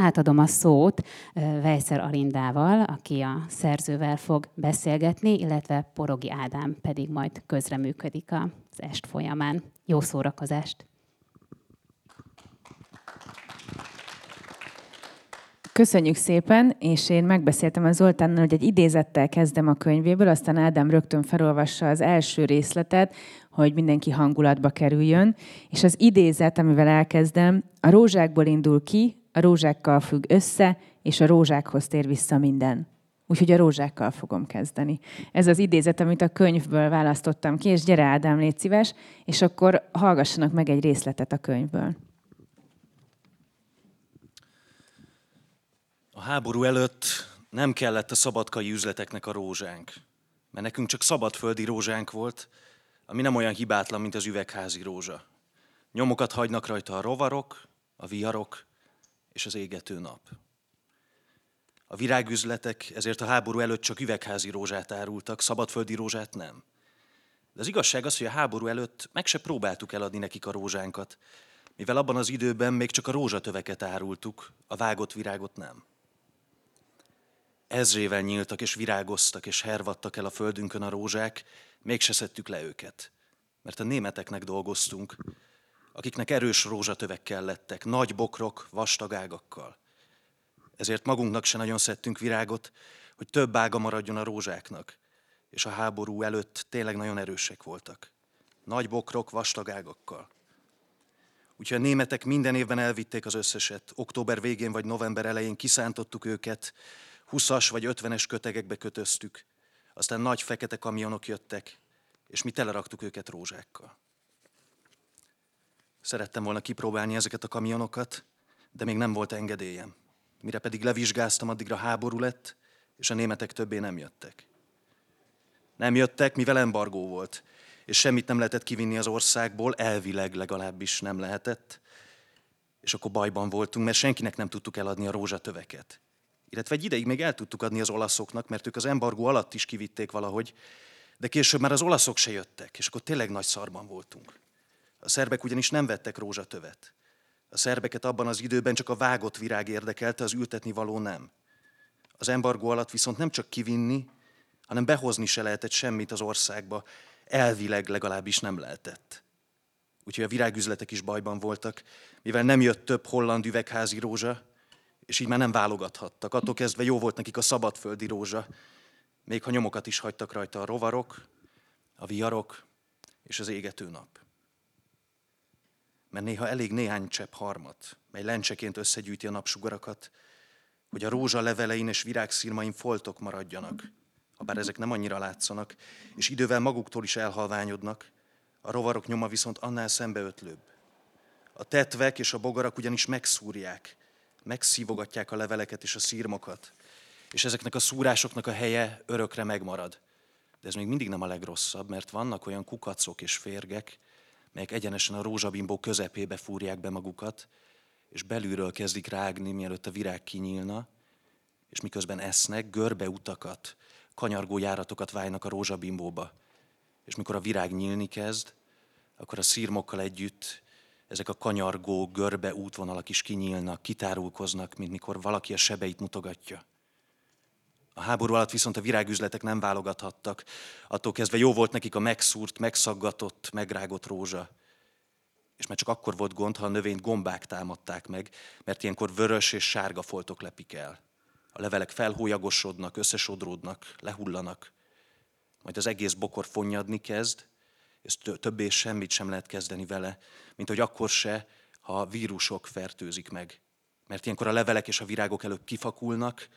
átadom a szót Vejszer Arindával, aki a szerzővel fog beszélgetni, illetve Porogi Ádám pedig majd közreműködik az est folyamán. Jó szórakozást! Köszönjük szépen, és én megbeszéltem a Zoltánnal, hogy egy idézettel kezdem a könyvéből, aztán Ádám rögtön felolvassa az első részletet, hogy mindenki hangulatba kerüljön. És az idézet, amivel elkezdem, a rózsákból indul ki, a rózsákkal függ össze, és a rózsákhoz tér vissza minden. Úgyhogy a rózsákkal fogom kezdeni. Ez az idézet, amit a könyvből választottam ki, és gyere Ádám, légy szíves, és akkor hallgassanak meg egy részletet a könyvből. A háború előtt nem kellett a szabadkai üzleteknek a rózsánk, mert nekünk csak szabadföldi rózsánk volt, ami nem olyan hibátlan, mint az üvegházi rózsa. Nyomokat hagynak rajta a rovarok, a viharok és az égető nap. A virágüzletek ezért a háború előtt csak üvegházi rózsát árultak, szabadföldi rózsát nem. De az igazság az, hogy a háború előtt meg se próbáltuk eladni nekik a rózsánkat, mivel abban az időben még csak a rózsatöveket árultuk, a vágott virágot nem ezrével nyíltak és virágoztak és hervadtak el a földünkön a rózsák, mégse szedtük le őket. Mert a németeknek dolgoztunk, akiknek erős rózsatövek kellettek, nagy bokrok, vastag ágakkal. Ezért magunknak se nagyon szedtünk virágot, hogy több ága maradjon a rózsáknak. És a háború előtt tényleg nagyon erősek voltak. Nagy bokrok, vastag ágakkal. Úgyhogy a németek minden évben elvitték az összeset. Október végén vagy november elején kiszántottuk őket, 20-as vagy 50-es kötegekbe kötöztük. Aztán nagy fekete kamionok jöttek, és mi teleraktuk őket rózsákkal. Szerettem volna kipróbálni ezeket a kamionokat, de még nem volt engedélyem. Mire pedig levizsgáztam, addigra háború lett, és a németek többé nem jöttek. Nem jöttek, mivel embargó volt, és semmit nem lehetett kivinni az országból, elvileg legalábbis nem lehetett, és akkor bajban voltunk, mert senkinek nem tudtuk eladni a rózsatöveket illetve egy ideig még el tudtuk adni az olaszoknak, mert ők az embargó alatt is kivitték valahogy, de később már az olaszok se jöttek, és akkor tényleg nagy szarban voltunk. A szerbek ugyanis nem vettek rózsatövet. A szerbeket abban az időben csak a vágott virág érdekelte, az ültetni való nem. Az embargó alatt viszont nem csak kivinni, hanem behozni se lehetett semmit az országba, elvileg legalábbis nem lehetett. Úgyhogy a virágüzletek is bajban voltak, mivel nem jött több holland üvegházi rózsa, és így már nem válogathattak. Attól kezdve jó volt nekik a szabadföldi rózsa, még ha nyomokat is hagytak rajta a rovarok, a viharok és az égető nap. Mert néha elég néhány csepp harmat, mely lencseként összegyűjti a napsugarakat, hogy a rózsa levelein és virágszirmain foltok maradjanak, ha bár ezek nem annyira látszanak, és idővel maguktól is elhalványodnak, a rovarok nyoma viszont annál szembeötlőbb. A tetvek és a bogarak ugyanis megszúrják, megszívogatják a leveleket és a szírmokat, és ezeknek a szúrásoknak a helye örökre megmarad. De ez még mindig nem a legrosszabb, mert vannak olyan kukacok és férgek, melyek egyenesen a rózsabimbó közepébe fúrják be magukat, és belülről kezdik rágni, mielőtt a virág kinyílna, és miközben esznek, görbe utakat, kanyargó járatokat válnak a rózsabimbóba. És mikor a virág nyílni kezd, akkor a szírmokkal együtt ezek a kanyargó, görbe útvonalak is kinyílnak, kitárulkoznak, mint mikor valaki a sebeit mutogatja. A háború alatt viszont a virágüzletek nem válogathattak, attól kezdve jó volt nekik a megszúrt, megszaggatott, megrágott rózsa. És már csak akkor volt gond, ha a növényt gombák támadták meg, mert ilyenkor vörös és sárga foltok lepik el. A levelek felhólyagosodnak, összesodródnak, lehullanak, majd az egész bokor fonnyadni kezd, és többé semmit sem lehet kezdeni vele, mint hogy akkor se, ha a vírusok fertőzik meg. Mert ilyenkor a levelek és a virágok előbb kifakulnak,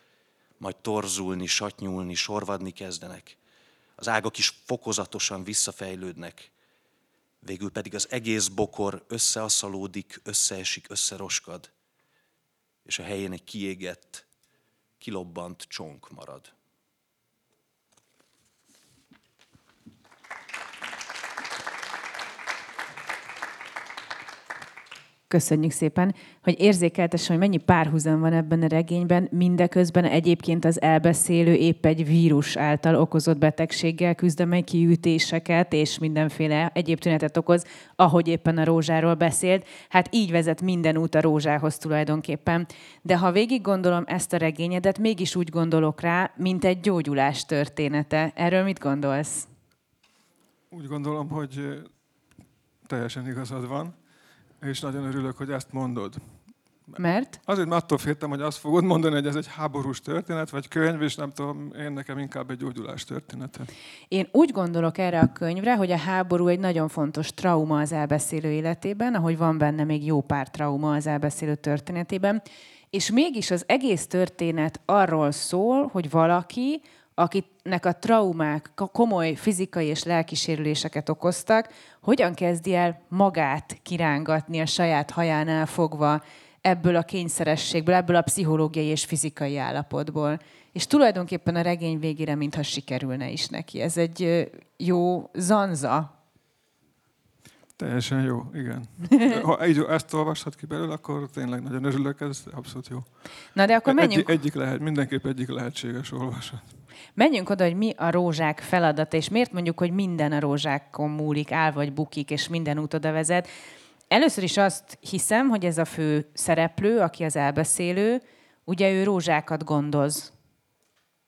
majd torzulni, satnyulni, sorvadni kezdenek. Az ágak is fokozatosan visszafejlődnek. Végül pedig az egész bokor összeasszalódik, összeesik, összeroskad, és a helyén egy kiégett, kilobbant csonk marad. Köszönjük szépen, hogy érzékeltes, hogy mennyi párhuzam van ebben a regényben, mindeközben egyébként az elbeszélő épp egy vírus által okozott betegséggel küzd, amely kiütéseket és mindenféle egyéb tünetet okoz, ahogy éppen a rózsáról beszélt. Hát így vezet minden út a rózsához tulajdonképpen. De ha végig gondolom ezt a regényedet, mégis úgy gondolok rá, mint egy gyógyulás története. Erről mit gondolsz? Úgy gondolom, hogy teljesen igazad van és nagyon örülök, hogy ezt mondod. Mert? Azért, mert attól féltem, hogy azt fogod mondani, hogy ez egy háborús történet, vagy könyv, és nem tudom, én nekem inkább egy gyógyulás története. Én úgy gondolok erre a könyvre, hogy a háború egy nagyon fontos trauma az elbeszélő életében, ahogy van benne még jó pár trauma az elbeszélő történetében, és mégis az egész történet arról szól, hogy valaki akinek a traumák komoly fizikai és lelki okoztak, hogyan kezdi el magát kirángatni a saját hajánál fogva ebből a kényszerességből, ebből a pszichológiai és fizikai állapotból. És tulajdonképpen a regény végére, mintha sikerülne is neki. Ez egy jó zanza. Teljesen jó, igen. Ha így ezt olvashat ki belőle, akkor tényleg nagyon örülök, ez abszolút jó. Na de akkor menjünk... Egy, egyik lehet, mindenképp egyik lehetséges olvasat. Menjünk oda, hogy mi a rózsák feladata, és miért mondjuk, hogy minden a rózsákon múlik, áll vagy bukik, és minden út oda vezet. Először is azt hiszem, hogy ez a fő szereplő, aki az elbeszélő, ugye ő rózsákat gondoz.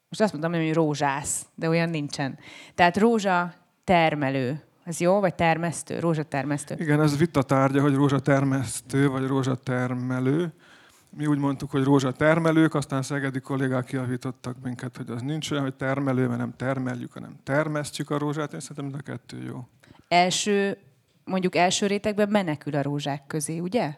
Most azt mondtam, hogy rózsász, de olyan nincsen. Tehát rózsa termelő. Ez jó? Vagy termesztő? Rózsa termesztő. Igen, ez vita tárgya, hogy rózsa termesztő, vagy rózsa termelő mi úgy mondtuk, hogy rózsa termelők, aztán szegedi kollégák kiavítottak minket, hogy az nincs olyan, hogy termelő, mert nem termeljük, hanem termesztjük a rózsát. Én szerintem mind a kettő jó. Első, mondjuk első rétegben menekül a rózsák közé, ugye?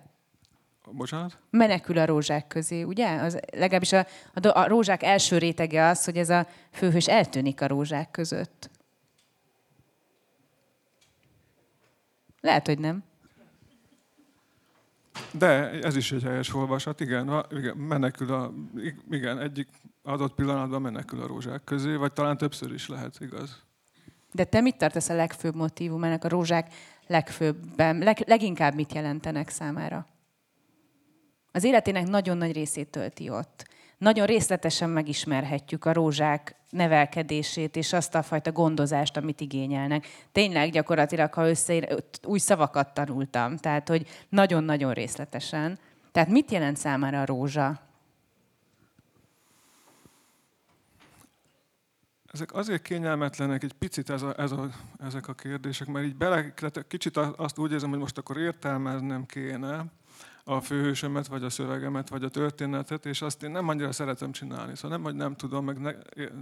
Bocsánat? Menekül a rózsák közé, ugye? Az, legalábbis a, a, a rózsák első rétege az, hogy ez a főhős eltűnik a rózsák között. Lehet, hogy nem. De ez is egy helyes olvasat, igen, igen menekül a, igen, egyik adott pillanatban menekül a rózsák közé, vagy talán többször is lehet, igaz? De te mit tartasz a legfőbb motivumának? A rózsák legfőbben, leg, leginkább mit jelentenek számára? Az életének nagyon nagy részét tölti ott nagyon részletesen megismerhetjük a rózsák nevelkedését és azt a fajta gondozást, amit igényelnek. Tényleg gyakorlatilag, ha összeír, új szavakat tanultam, tehát hogy nagyon-nagyon részletesen. Tehát mit jelent számára a rózsa? Ezek azért kényelmetlenek egy picit ez a, ez a, ezek a kérdések, mert így bele, kicsit azt úgy érzem, hogy most akkor értelmeznem kéne, a főhősömet, vagy a szövegemet, vagy a történetet, és azt én nem annyira szeretem csinálni. Szóval nem, hogy nem tudom, meg ne,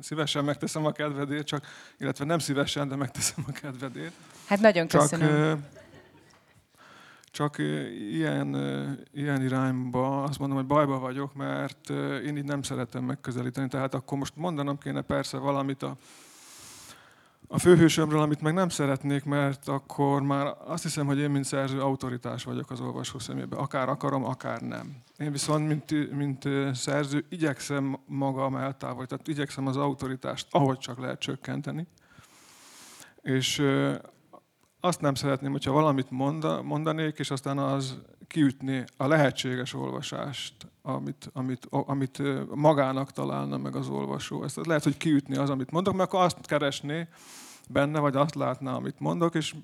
szívesen megteszem a kedvedért, csak, illetve nem szívesen, de megteszem a kedvedért. Hát nagyon köszönöm. Csak, csak ilyen, ilyen irányba azt mondom, hogy bajba vagyok, mert én így nem szeretem megközelíteni. Tehát akkor most mondanom kéne persze valamit a, a főhősömről, amit meg nem szeretnék, mert akkor már azt hiszem, hogy én, mint szerző, autoritás vagyok az olvasó szemébe. Akár akarom, akár nem. Én viszont, mint, mint szerző, igyekszem magam eltávolítani, tehát igyekszem az autoritást, ahogy csak lehet csökkenteni. És azt nem szeretném, hogyha valamit mondanék, és aztán az kiütné a lehetséges olvasást, amit, amit, amit magának találna meg az olvasó. Ezt lehet, hogy kiütni az, amit mondok, mert akkor azt keresné benne, vagy azt látná, amit mondok, és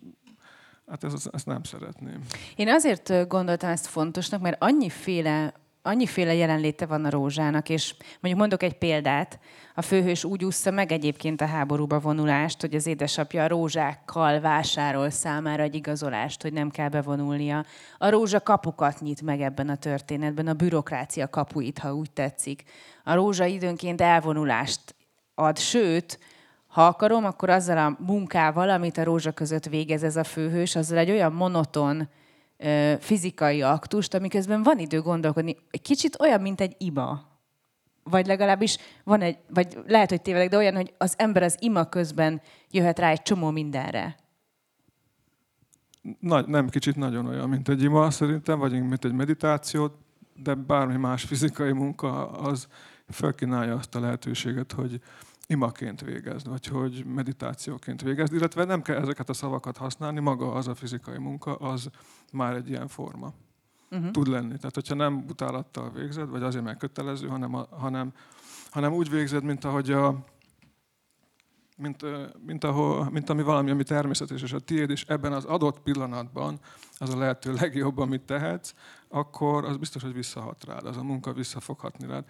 hát ezt, ezt nem szeretném. Én azért gondoltam ezt fontosnak, mert annyiféle annyiféle jelenléte van a rózsának, és mondjuk mondok egy példát, a főhős úgy úszta meg egyébként a háborúba vonulást, hogy az édesapja a rózsákkal vásárol számára egy igazolást, hogy nem kell bevonulnia. A rózsa kapukat nyit meg ebben a történetben, a bürokrácia kapuit, ha úgy tetszik. A rózsa időnként elvonulást ad, sőt, ha akarom, akkor azzal a munkával, amit a rózsa között végez ez a főhős, azzal egy olyan monoton, fizikai aktust, amiközben van idő gondolkodni. Egy kicsit olyan, mint egy ima. Vagy legalábbis van egy, vagy lehet, hogy tévedek, de olyan, hogy az ember az ima közben jöhet rá egy csomó mindenre. Nagy, nem, kicsit nagyon olyan, mint egy ima szerintem, vagy mint egy meditáció, de bármi más fizikai munka, az felkínálja azt a lehetőséget, hogy, imaként végezd, vagy hogy meditációként végezd, illetve nem kell ezeket a szavakat használni, maga az a fizikai munka, az már egy ilyen forma. uh-huh. tud lenni. Tehát, hogyha nem utálattal végzed, vagy azért mert kötelező, hanem, a, hanem, hanem úgy végzed, mint ahogy a, mint, mint, ahol, mint ami valami, ami természetes, és a tiéd, és ebben az adott pillanatban az a lehető legjobb, amit tehetsz, akkor az biztos, hogy visszahat rád, az a munka vissza fog hatni rád.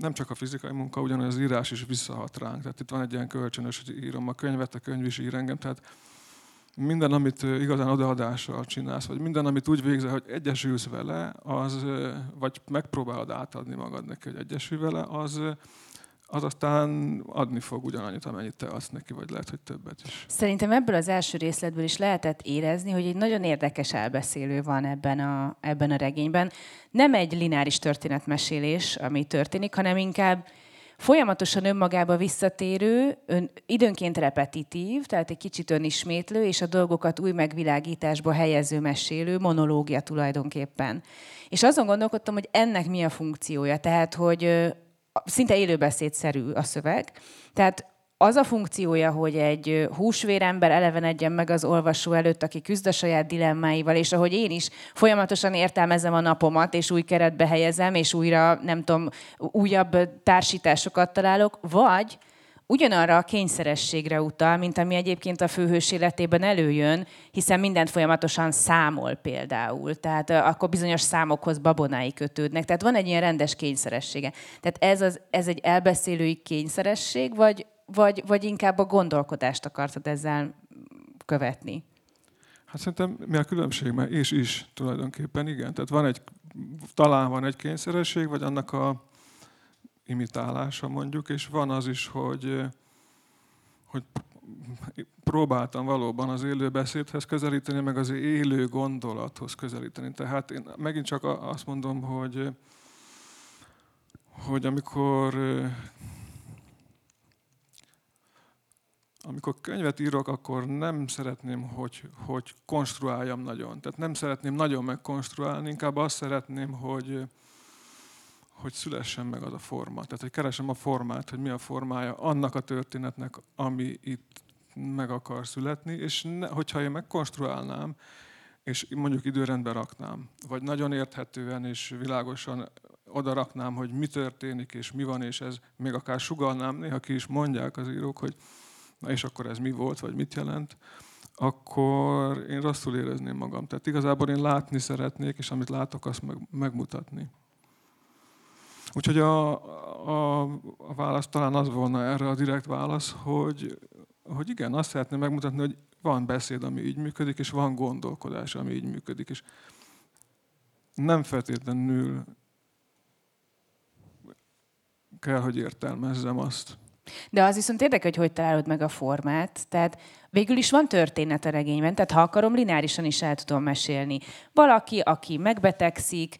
Nem csak a fizikai munka, ugyanaz az írás is visszahat ránk. Tehát itt van egy ilyen kölcsönös, hogy írom a könyvet, a könyv is ír engem. Tehát minden, amit igazán odaadással csinálsz, vagy minden, amit úgy végzel, hogy egyesülsz vele, az, vagy megpróbálod átadni magad neki, hogy egyesül vele, az, az aztán adni fog ugyanannyit, amennyit te adsz neki, vagy lehet, hogy többet is. Szerintem ebből az első részletből is lehetett érezni, hogy egy nagyon érdekes elbeszélő van ebben a, ebben a regényben. Nem egy lineáris történetmesélés, ami történik, hanem inkább folyamatosan önmagába visszatérő, ön, időnként repetitív, tehát egy kicsit önismétlő, és a dolgokat új megvilágításba helyező mesélő monológia tulajdonképpen. És azon gondolkodtam, hogy ennek mi a funkciója, tehát hogy szinte élőbeszédszerű a szöveg. Tehát az a funkciója, hogy egy húsvérember elevenedjen meg az olvasó előtt, aki küzd a saját dilemmáival, és ahogy én is folyamatosan értelmezem a napomat, és új keretbe helyezem, és újra, nem tudom, újabb társításokat találok, vagy ugyanarra a kényszerességre utal, mint ami egyébként a főhős életében előjön, hiszen mindent folyamatosan számol például. Tehát akkor bizonyos számokhoz babonái kötődnek. Tehát van egy ilyen rendes kényszeressége. Tehát ez, az, ez egy elbeszélői kényszeresség, vagy, vagy, vagy inkább a gondolkodást akartad ezzel követni? Hát szerintem mi a különbség, mert és is tulajdonképpen igen. Tehát van egy, talán van egy kényszeresség, vagy annak a imitálása mondjuk, és van az is, hogy, hogy próbáltam valóban az élő beszédhez közelíteni, meg az élő gondolathoz közelíteni. Tehát én megint csak azt mondom, hogy, hogy amikor amikor könyvet írok, akkor nem szeretném, hogy, hogy konstruáljam nagyon. Tehát nem szeretném nagyon megkonstruálni, inkább azt szeretném, hogy, hogy szülessen meg az a forma. Tehát, hogy keresem a formát, hogy mi a formája annak a történetnek, ami itt meg akar születni, és ne, hogyha én megkonstruálnám, és mondjuk időrendben raknám, vagy nagyon érthetően és világosan oda raknám, hogy mi történik, és mi van, és ez még akár sugalnám, néha ki is mondják az írók, hogy na és akkor ez mi volt, vagy mit jelent, akkor én rosszul érezném magam. Tehát igazából én látni szeretnék, és amit látok, azt meg, megmutatni. Úgyhogy a, a, a válasz talán az volna erre a direkt válasz, hogy, hogy igen, azt szeretném megmutatni, hogy van beszéd, ami így működik, és van gondolkodás, ami így működik. És nem feltétlenül kell, hogy értelmezzem azt. De az viszont érdekel, hogy hogy találod meg a formát. Tehát végül is van történet a regényben, tehát ha akarom, lineárisan is el tudom mesélni. Valaki, aki megbetegszik,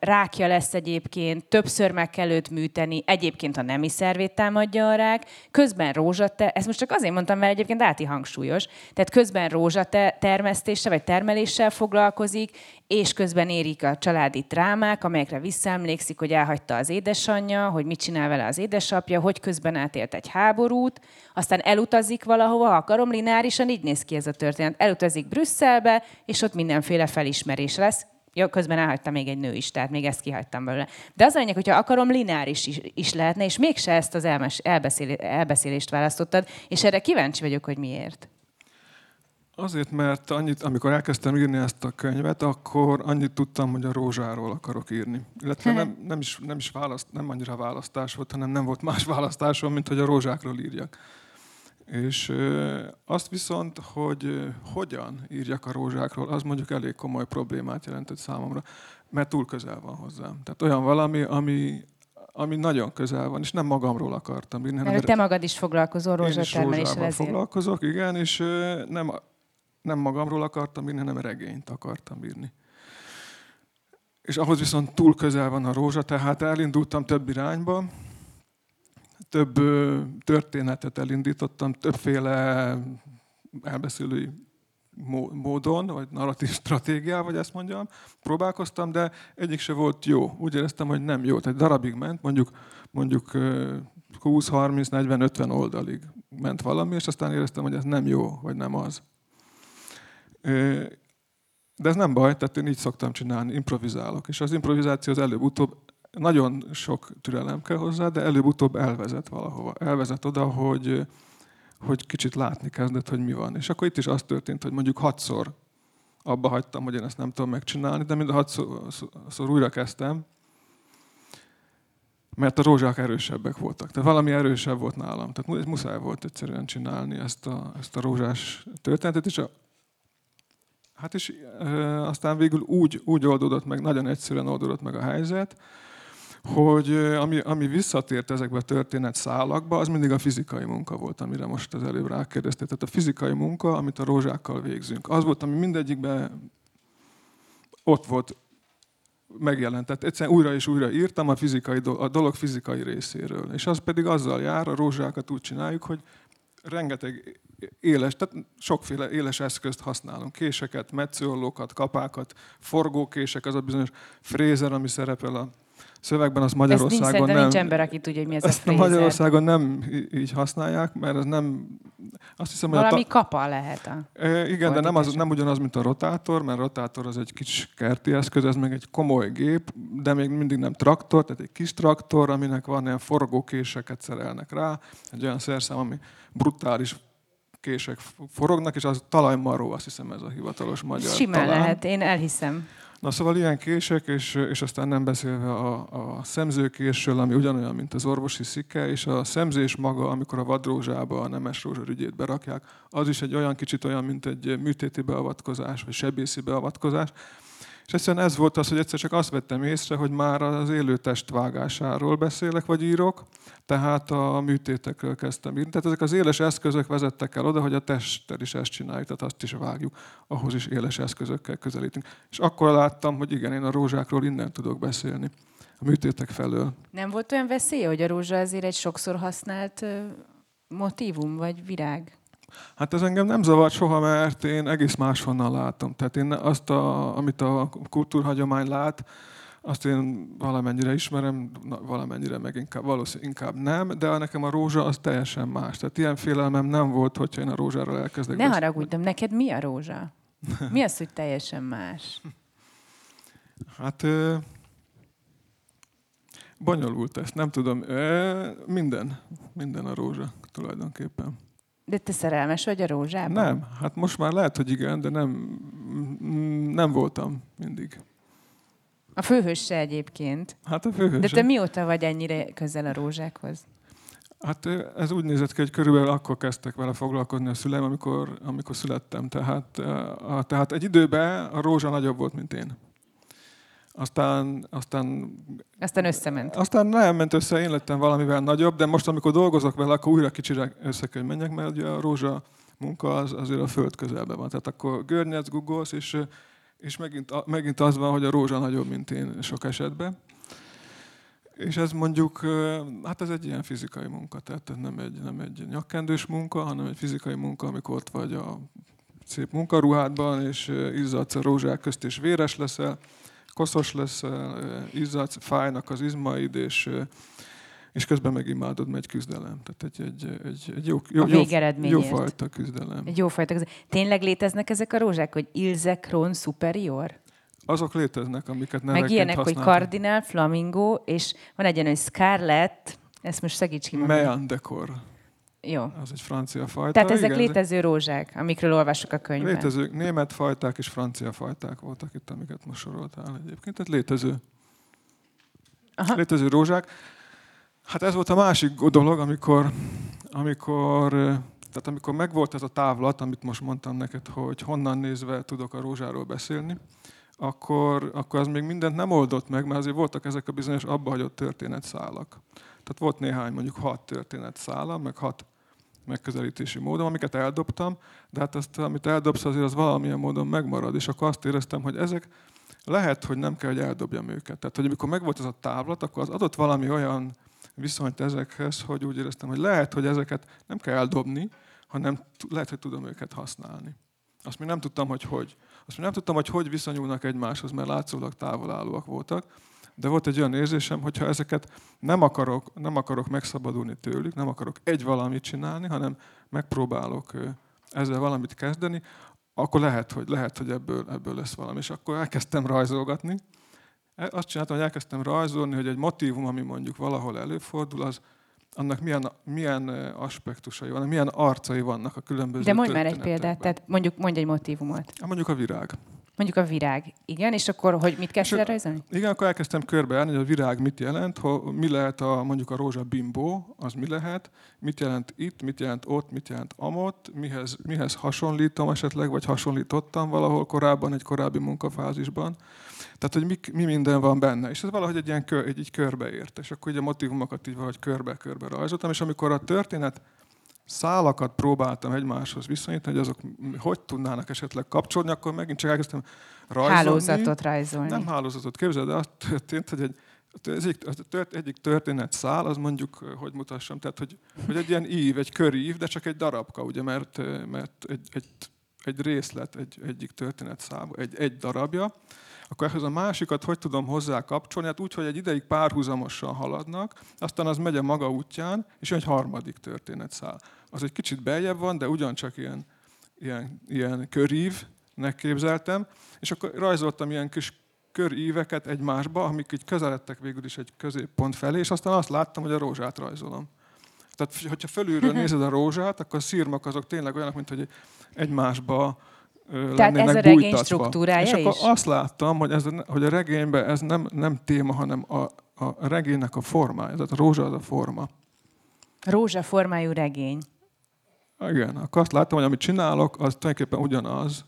rákja lesz egyébként, többször meg kell őt műteni, egyébként a nemi szervét támadja a rák, közben rózsate, ezt most csak azért mondtam, mert egyébként áti hangsúlyos, tehát közben rózsate termesztése vagy termeléssel foglalkozik, és közben érik a családi drámák, amelyekre visszaemlékszik, hogy elhagyta az édesanyja, hogy mit csinál vele az édesapja, hogy közben átélt egy háborút, aztán elutazik valahova, akarom, lineárisan így néz ki ez a történet. Elutazik Brüsszelbe, és ott mindenféle felismerés lesz, jó, közben elhagytam még egy nő is, tehát még ezt kihagytam belőle. De az a lényeg, hogyha akarom, lineáris is, is lehetne, és mégse ezt az elmes, elbeszél, elbeszélést választottad, és erre kíváncsi vagyok, hogy miért. Azért, mert annyit, amikor elkezdtem írni ezt a könyvet, akkor annyit tudtam, hogy a rózsáról akarok írni. Illetve nem, nem, is, nem is választ, nem annyira választás volt, hanem nem volt más választásom, mint hogy a rózsákról írjak. És azt viszont, hogy hogyan írjak a rózsákról, az mondjuk elég komoly problémát jelentett számomra, mert túl közel van hozzám. Tehát olyan valami, ami, ami nagyon közel van, és nem magamról akartam írni. Mert te magad is foglalkozol rózsatermeléssel ezért. foglalkozok, igen, és nem, nem magamról akartam írni, hanem regényt akartam írni. És ahhoz viszont túl közel van a rózsa, tehát elindultam több irányba, több történetet elindítottam, többféle elbeszélői módon, vagy narratív stratégiával, vagy ezt mondjam, próbálkoztam, de egyik se volt jó. Úgy éreztem, hogy nem jó. Tehát darabig ment, mondjuk, mondjuk 20, 30, 40, 50 oldalig ment valami, és aztán éreztem, hogy ez nem jó, vagy nem az. De ez nem baj, tehát én így szoktam csinálni, improvizálok. És az improvizáció az előbb-utóbb nagyon sok türelem kell hozzá, de előbb-utóbb elvezet valahova. Elvezet oda, hogy, hogy kicsit látni kezdett, hogy mi van. És akkor itt is az történt, hogy mondjuk hatszor abba hagytam, hogy én ezt nem tudom megcsinálni, de mind a hatszor újra kezdtem, mert a rózsák erősebbek voltak. Tehát valami erősebb volt nálam. Tehát muszáj volt egyszerűen csinálni ezt a, ezt a rózsás történetet, és a, hát is e, aztán végül úgy, úgy oldódott meg, nagyon egyszerűen oldódott meg a helyzet, hogy ami, ami visszatért ezekbe a történet szálakba, az mindig a fizikai munka volt, amire most az előbb rákérdezte. Tehát a fizikai munka, amit a rózsákkal végzünk. Az volt, ami mindegyikben ott volt megjelent. Tehát egyszerűen újra és újra írtam a, fizikai, a dolog fizikai részéről. És az pedig azzal jár, a rózsákat úgy csináljuk, hogy rengeteg éles, tehát sokféle éles eszközt használunk. Késeket, metszőollókat, kapákat, forgókések, az a bizonyos frézer, ami szerepel a szövegben az Magyarországon nincs, nem... nincs ember, aki tudja, hogy mi ez ezt a, a Magyarországon nem így használják, mert ez nem... Azt hiszem, Valami hogy a ta... kapa lehet a Igen, de nem, az, nem ugyanaz, mint a rotátor, mert a rotátor az egy kis kerti eszköz, ez meg egy komoly gép, de még mindig nem traktor, tehát egy kis traktor, aminek van ilyen forgókéseket szerelnek rá, egy olyan szerszám, ami brutális kések forognak, és az talajmaró, azt hiszem ez a hivatalos magyar Simán talán. lehet, én elhiszem. Na szóval ilyen kések, és, és aztán nem beszélve a, a szemzőkésről, ami ugyanolyan, mint az orvosi szike, és a szemzés maga, amikor a vadrózsába a nemes rózsarügyét berakják, az is egy olyan kicsit olyan, mint egy műtéti beavatkozás, vagy sebészi beavatkozás, és egyszerűen ez volt az, hogy egyszer csak azt vettem észre, hogy már az élő test vágásáról beszélek, vagy írok, tehát a műtétekről kezdtem írni. Tehát ezek az éles eszközök vezettek el oda, hogy a testtel is ezt csináljuk, tehát azt is vágjuk, ahhoz is éles eszközökkel közelítünk. És akkor láttam, hogy igen, én a rózsákról innen tudok beszélni, a műtétek felől. Nem volt olyan veszély, hogy a rózsa azért egy sokszor használt motivum vagy virág? Hát ez engem nem zavart soha, mert én egész máshonnan látom. Tehát én azt, a, amit a kultúrhagyomány lát, azt én valamennyire ismerem, valamennyire meg inkább, valószínűleg inkább nem, de nekem a rózsa az teljesen más. Tehát ilyen félelmem nem volt, hogyha én a rózsáról elkezdek. Ne haragudj, de neked mi a rózsa? Mi az, hogy teljesen más? Hát bonyolult ezt, nem tudom. Minden, minden a rózsa tulajdonképpen. De te szerelmes vagy a rózsában? Nem, hát most már lehet, hogy igen, de nem, nem voltam mindig. A főhős se egyébként. Hát a főhős. De te mióta vagy ennyire közel a rózsákhoz? Hát ez úgy nézett ki, hogy körülbelül akkor kezdtek vele foglalkozni a szüleim, amikor, amikor születtem. Tehát, tehát egy időben a rózsa nagyobb volt, mint én. Aztán, aztán, aztán összement. Aztán nem ment össze, én lettem valamivel nagyobb, de most, amikor dolgozok vele, akkor újra kicsire össze kell, menjek, mert ugye a rózsa munka az azért a föld közelben van. Tehát akkor görnyedsz, guggolsz, és, és megint, megint az van, hogy a rózsa nagyobb, mint én sok esetben. És ez mondjuk, hát ez egy ilyen fizikai munka, tehát nem egy, nem egy nyakkendős munka, hanem egy fizikai munka, amikor ott vagy a szép munkaruhádban, és izzadsz a rózsák közt, és véres leszel, koszos leszel, izzadsz, fájnak az izmaid, és, és közben meg imádod, megy küzdelem. Tehát egy, egy, egy, egy jó, jó, jó, jó fajta küzdelem. Egy jó fajta küzdelem. Tényleg léteznek ezek a rózsák, hogy Ilze Kron Superior? Azok léteznek, amiket nevekként Meg ilyenek, használtam. hogy Cardinal, Flamingo, és van egy ilyen, hogy Scarlett, ezt most segíts ki Mean Decor. Jó. Az egy francia fajta. Tehát ezek igen, létező rózsák, amikről olvasok a könyvben. Létező német fajták és francia fajták voltak itt, amiket most soroltál egyébként. Tehát létező. Aha. Létező rózsák. Hát ez volt a másik dolog, amikor, amikor, tehát amikor megvolt ez a távlat, amit most mondtam neked, hogy honnan nézve tudok a rózsáról beszélni, akkor, akkor az még mindent nem oldott meg, mert azért voltak ezek a bizonyos abbahagyott történetszálak. Tehát volt néhány, mondjuk hat történetszála, meg hat megközelítési módom, amiket eldobtam, de hát azt, amit eldobsz, azért az valamilyen módon megmarad, és akkor azt éreztem, hogy ezek lehet, hogy nem kell, hogy eldobjam őket. Tehát, hogy amikor megvolt ez a távlat, akkor az adott valami olyan viszonyt ezekhez, hogy úgy éreztem, hogy lehet, hogy ezeket nem kell eldobni, hanem lehet, hogy tudom őket használni. Azt még nem tudtam, hogy hogy. Azt még nem tudtam, hogy hogy viszonyulnak egymáshoz, mert látszólag távolállóak voltak de volt egy olyan érzésem, hogyha ezeket nem akarok, nem akarok megszabadulni tőlük, nem akarok egy valamit csinálni, hanem megpróbálok ezzel valamit kezdeni, akkor lehet, hogy, lehet, hogy ebből, ebből lesz valami. És akkor elkezdtem rajzolgatni. E, azt csináltam, hogy elkezdtem rajzolni, hogy egy motivum, ami mondjuk valahol előfordul, az annak milyen, milyen aspektusai vannak, milyen arcai vannak a különböző De mondj már egy példát, tehát mondjuk mondj egy motivumot. Mondjuk a virág. Mondjuk a virág. Igen, és akkor hogy mit kezdtél rajzolni? Igen, akkor elkezdtem körbeállni, hogy a virág mit jelent, ho, mi lehet a, mondjuk a rózsa bimbó, az mi lehet, mit jelent itt, mit jelent ott, mit jelent amott, mihez, mihez hasonlítom esetleg, vagy hasonlítottam valahol korábban, egy korábbi munkafázisban. Tehát, hogy mi, mi minden van benne. És ez valahogy egy ilyen kör, egy, egy körbeért. És akkor így a motivumokat így valahogy körbe-körbe rajzoltam, és amikor a történet szálakat próbáltam egymáshoz viszonyítani, hogy azok hogy tudnának esetleg kapcsolni, akkor megint csak elkezdtem rajzolni. Hálózatot rajzolni. Nem hálózatot, képzeld, de az történt, hogy egy, ez egyik, tört, egyik történet szál, az mondjuk, hogy mutassam, tehát hogy, hogy egy ilyen ív, egy körív, de csak egy darabka, ugye, mert, mert egy, egy, egy részlet, egy, egyik történet szál, egy, egy darabja, akkor ehhez a másikat hogy tudom hozzá kapcsolni? Hát úgy, hogy egy ideig párhuzamosan haladnak, aztán az megy a maga útján, és egy harmadik történetszál. Az egy kicsit beljebb van, de ugyancsak ilyen, ilyen, ilyen körívnek képzeltem, és akkor rajzoltam ilyen kis köríveket egymásba, amik így közeledtek végül is egy középpont felé, és aztán azt láttam, hogy a rózsát rajzolom. Tehát, hogyha fölülről nézed a rózsát, akkor a szírmak azok tényleg olyanok, mint hogy egymásba tehát ez a regény struktúrája És is? akkor azt láttam, hogy, ez, hogy a regényben ez nem, nem téma, hanem a, a regénynek a formája. Tehát a rózsa az a forma. Rózsa formájú regény. Igen, akkor azt láttam, hogy amit csinálok, az tulajdonképpen ugyanaz,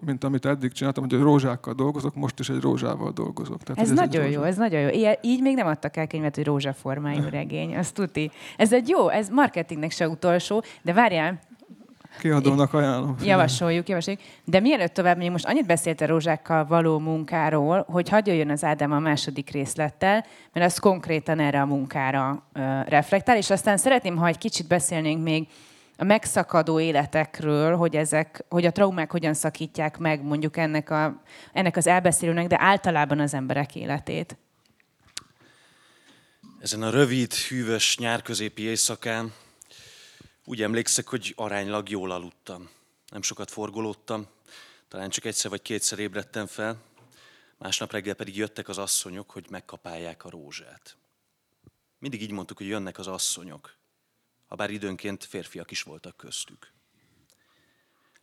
mint amit eddig csináltam, hogy rózsákkal dolgozok, most is egy rózsával dolgozok. Tehát, ez, ez nagyon jó, ez nagyon jó. Ilyen, így még nem adtak el könyvet, hogy rózsaformájú regény, azt tuti. Ez egy jó, ez marketingnek se utolsó, de várjál, Kiadónak ajánlom. Javasoljuk, javasoljuk. De mielőtt tovább még most annyit beszélt a rózsákkal való munkáról, hogy hagyja jön az Ádám a második részlettel, mert az konkrétan erre a munkára uh, reflektál, és aztán szeretném, ha egy kicsit beszélnénk még a megszakadó életekről, hogy, ezek, hogy a traumák hogyan szakítják meg mondjuk ennek, a, ennek az elbeszélőnek, de általában az emberek életét. Ezen a rövid, hűvös nyárközépi éjszakán úgy emlékszek, hogy aránylag jól aludtam. Nem sokat forgolódtam, talán csak egyszer vagy kétszer ébredtem fel, másnap reggel pedig jöttek az asszonyok, hogy megkapálják a rózsát. Mindig így mondtuk, hogy jönnek az asszonyok, ha bár időnként férfiak is voltak köztük.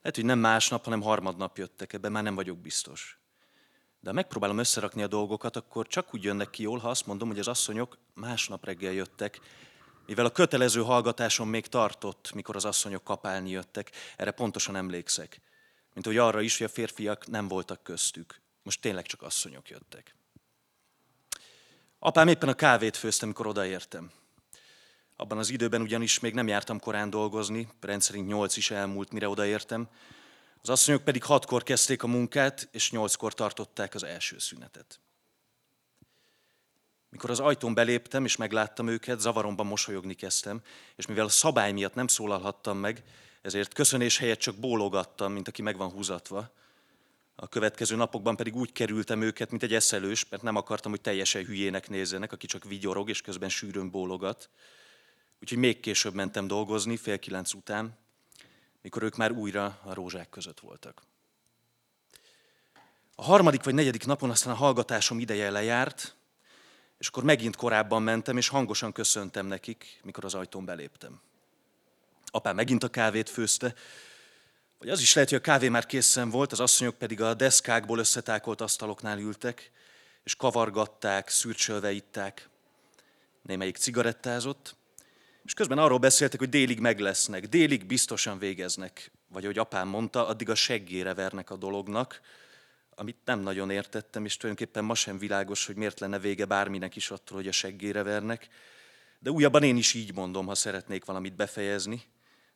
Lehet, hogy nem másnap, hanem harmadnap jöttek, ebben már nem vagyok biztos. De ha megpróbálom összerakni a dolgokat, akkor csak úgy jönnek ki jól, ha azt mondom, hogy az asszonyok másnap reggel jöttek, mivel a kötelező hallgatáson még tartott, mikor az asszonyok kapálni jöttek, erre pontosan emlékszek. Mint hogy arra is, hogy a férfiak nem voltak köztük. Most tényleg csak asszonyok jöttek. Apám éppen a kávét főzte, amikor odaértem. Abban az időben ugyanis még nem jártam korán dolgozni, rendszerint nyolc is elmúlt, mire odaértem. Az asszonyok pedig hatkor kezdték a munkát, és nyolckor tartották az első szünetet. Mikor az ajtón beléptem, és megláttam őket, zavaromban mosolyogni kezdtem, és mivel a szabály miatt nem szólalhattam meg, ezért köszönés helyett csak bólogattam, mint aki meg van húzatva. A következő napokban pedig úgy kerültem őket, mint egy eszelős, mert nem akartam, hogy teljesen hülyének nézzenek, aki csak vigyorog, és közben sűrűn bólogat. Úgyhogy még később mentem dolgozni, fél kilenc után, mikor ők már újra a rózsák között voltak. A harmadik vagy negyedik napon aztán a hallgatásom ideje lejárt, és akkor megint korábban mentem, és hangosan köszöntem nekik, mikor az ajtón beléptem. Apám megint a kávét főzte, vagy az is lehet, hogy a kávé már készen volt, az asszonyok pedig a deszkákból összetákolt asztaloknál ültek, és kavargatták, szürcsölve itták. Némelyik cigarettázott, és közben arról beszéltek, hogy délig meg lesznek, délig biztosan végeznek. Vagy ahogy apám mondta, addig a seggére vernek a dolognak, amit nem nagyon értettem, és tulajdonképpen ma sem világos, hogy miért lenne vége bárminek is attól, hogy a seggére vernek. De újabban én is így mondom, ha szeretnék valamit befejezni,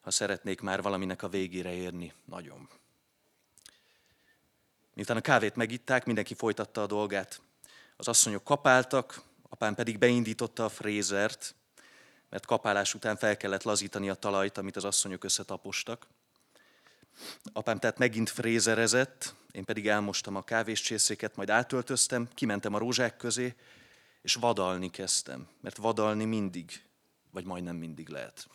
ha szeretnék már valaminek a végére érni. Nagyon. Miután a kávét megitták, mindenki folytatta a dolgát. Az asszonyok kapáltak, apám pedig beindította a frézert, mert kapálás után fel kellett lazítani a talajt, amit az asszonyok összetapostak. Apám tehát megint frézerezett, én pedig elmostam a kávéscsészéket, majd átöltöztem, kimentem a rózsák közé, és vadalni kezdtem, mert vadalni mindig, vagy majdnem mindig lehet.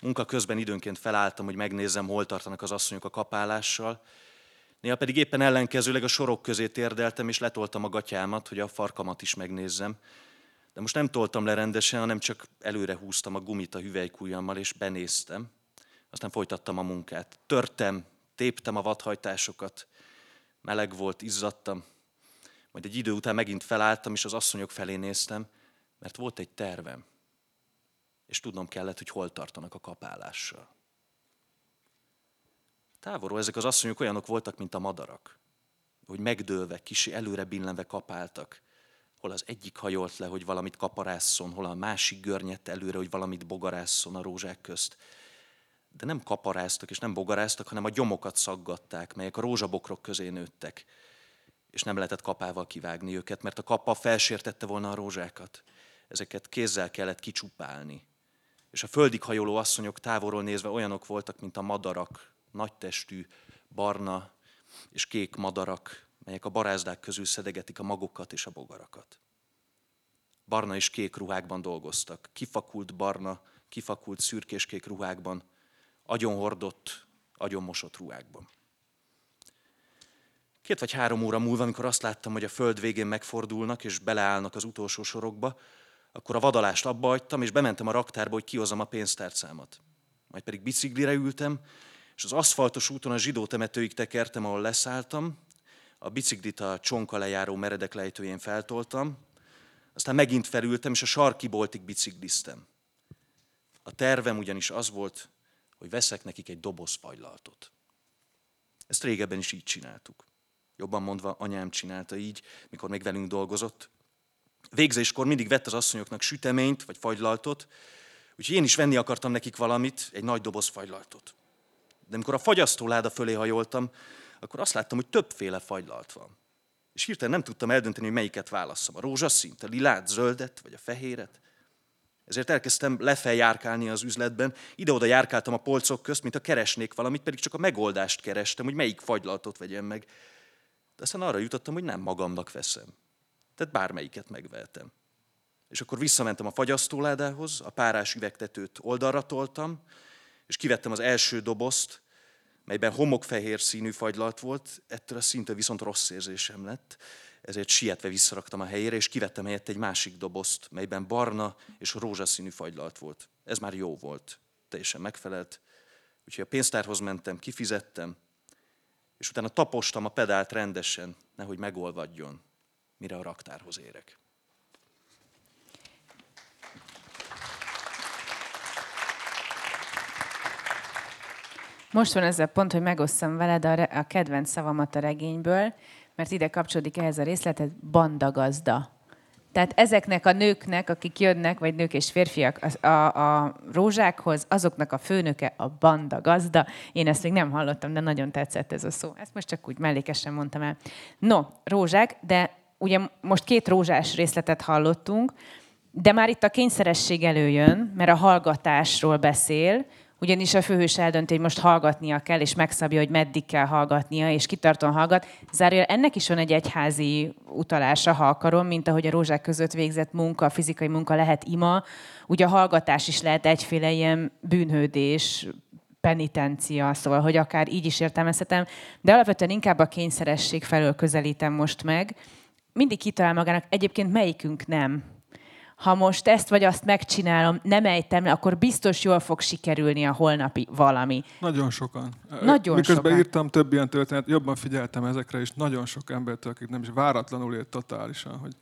Munka közben időnként felálltam, hogy megnézzem, hol tartanak az asszonyok a kapálással. Néha pedig éppen ellenkezőleg a sorok közé térdeltem, és letoltam a gatyámat, hogy a farkamat is megnézzem. De most nem toltam le rendesen, hanem csak előre húztam a gumit a hüvelykújjammal, és benéztem. Aztán folytattam a munkát. Törtem, téptem a vadhajtásokat. Meleg volt, izzadtam. Majd egy idő után megint felálltam, és az asszonyok felé néztem, mert volt egy tervem. És tudnom kellett, hogy hol tartanak a kapálással. Távolról ezek az asszonyok olyanok voltak, mint a madarak, hogy megdőlve, kisi előre billenve kapáltak. Hol az egyik hajolt le, hogy valamit kaparásszon, hol a másik görnyett előre, hogy valamit bogarásszon a rózsák közt. De nem kaparáztak és nem bogaráztak, hanem a gyomokat szaggatták, melyek a rózsabokrok közé nőttek. És nem lehetett kapával kivágni őket, mert a kapa felsértette volna a rózsákat. Ezeket kézzel kellett kicsupálni. És a földig hajoló asszonyok távolról nézve olyanok voltak, mint a madarak, nagytestű, barna és kék madarak, melyek a barázdák közül szedegetik a magokat és a bogarakat. Barna és kék ruhákban dolgoztak, kifakult barna, kifakult szürkéskék ruhákban, agyonhordott, agyonmosott ruhákban. Két vagy három óra múlva, amikor azt láttam, hogy a föld végén megfordulnak és beleállnak az utolsó sorokba, akkor a vadalást abba hagytam, és bementem a raktárba, hogy kihozom a pénztárcámat. Majd pedig biciklire ültem, és az aszfaltos úton a zsidó temetőig tekertem, ahol leszálltam, a biciklit a csonka lejáró meredek lejtőjén feltoltam, aztán megint felültem, és a sarki boltig bicikliztem. A tervem ugyanis az volt, hogy veszek nekik egy doboz fajlaltot. Ezt régebben is így csináltuk. Jobban mondva, anyám csinálta így, mikor még velünk dolgozott. Végzéskor mindig vett az asszonyoknak süteményt vagy fagylaltot, úgyhogy én is venni akartam nekik valamit, egy nagy doboz fagylaltot. De amikor a fagyasztóláda fölé hajoltam, akkor azt láttam, hogy többféle fagylalt van. És hirtelen nem tudtam eldönteni, hogy melyiket válasszam. A rózsaszínt, a lilát, zöldet, vagy a fehéret. Ezért elkezdtem lefeljárkálni az üzletben, ide-oda járkáltam a polcok közt, mint a keresnék valamit, pedig csak a megoldást kerestem, hogy melyik fagylaltot vegyem meg. De aztán arra jutottam, hogy nem magamnak veszem. Tehát bármelyiket megvehetem. És akkor visszamentem a fagyasztóládához, a párás üvegtetőt oldalra toltam, és kivettem az első dobozt, melyben homokfehér színű fagylalt volt, ettől a szinte viszont rossz érzésem lett, ezért sietve visszaraktam a helyére, és kivettem helyett egy másik dobozt, melyben barna és rózsaszínű fagylalt volt. Ez már jó volt, teljesen megfelelt. Úgyhogy a pénztárhoz mentem, kifizettem, és utána tapostam a pedált rendesen, nehogy megolvadjon, mire a raktárhoz érek. Most van ez a pont, hogy megosszam veled a, a kedvenc szavamat a regényből, mert ide kapcsolódik ehhez a részletet, bandagazda. Tehát ezeknek a nőknek, akik jönnek, vagy nők és férfiak a, a, a rózsákhoz, azoknak a főnöke a banda gazda. Én ezt még nem hallottam, de nagyon tetszett ez a szó. Ezt most csak úgy mellékesen mondtam el. No, rózsák, de ugye most két rózsás részletet hallottunk, de már itt a kényszeresség előjön, mert a hallgatásról beszél, ugyanis a főhős eldönti, hogy most hallgatnia kell, és megszabja, hogy meddig kell hallgatnia, és kitartóan hallgat. Zárójel ennek is van egy egyházi utalása, ha akarom, mint ahogy a rózsák között végzett munka, a fizikai munka lehet ima, ugye a hallgatás is lehet egyféle ilyen bűnhődés, penitencia, szóval, hogy akár így is értelmezhetem, de alapvetően inkább a kényszeresség felől közelítem most meg. Mindig kitalál magának, egyébként melyikünk nem ha most ezt vagy azt megcsinálom, nem ejtem le, akkor biztos jól fog sikerülni a holnapi valami. Nagyon sokan. Nagyon Miközben sokan. írtam több ilyen történet, jobban figyeltem ezekre, és nagyon sok embertől, akik nem is váratlanul élt totálisan, hogy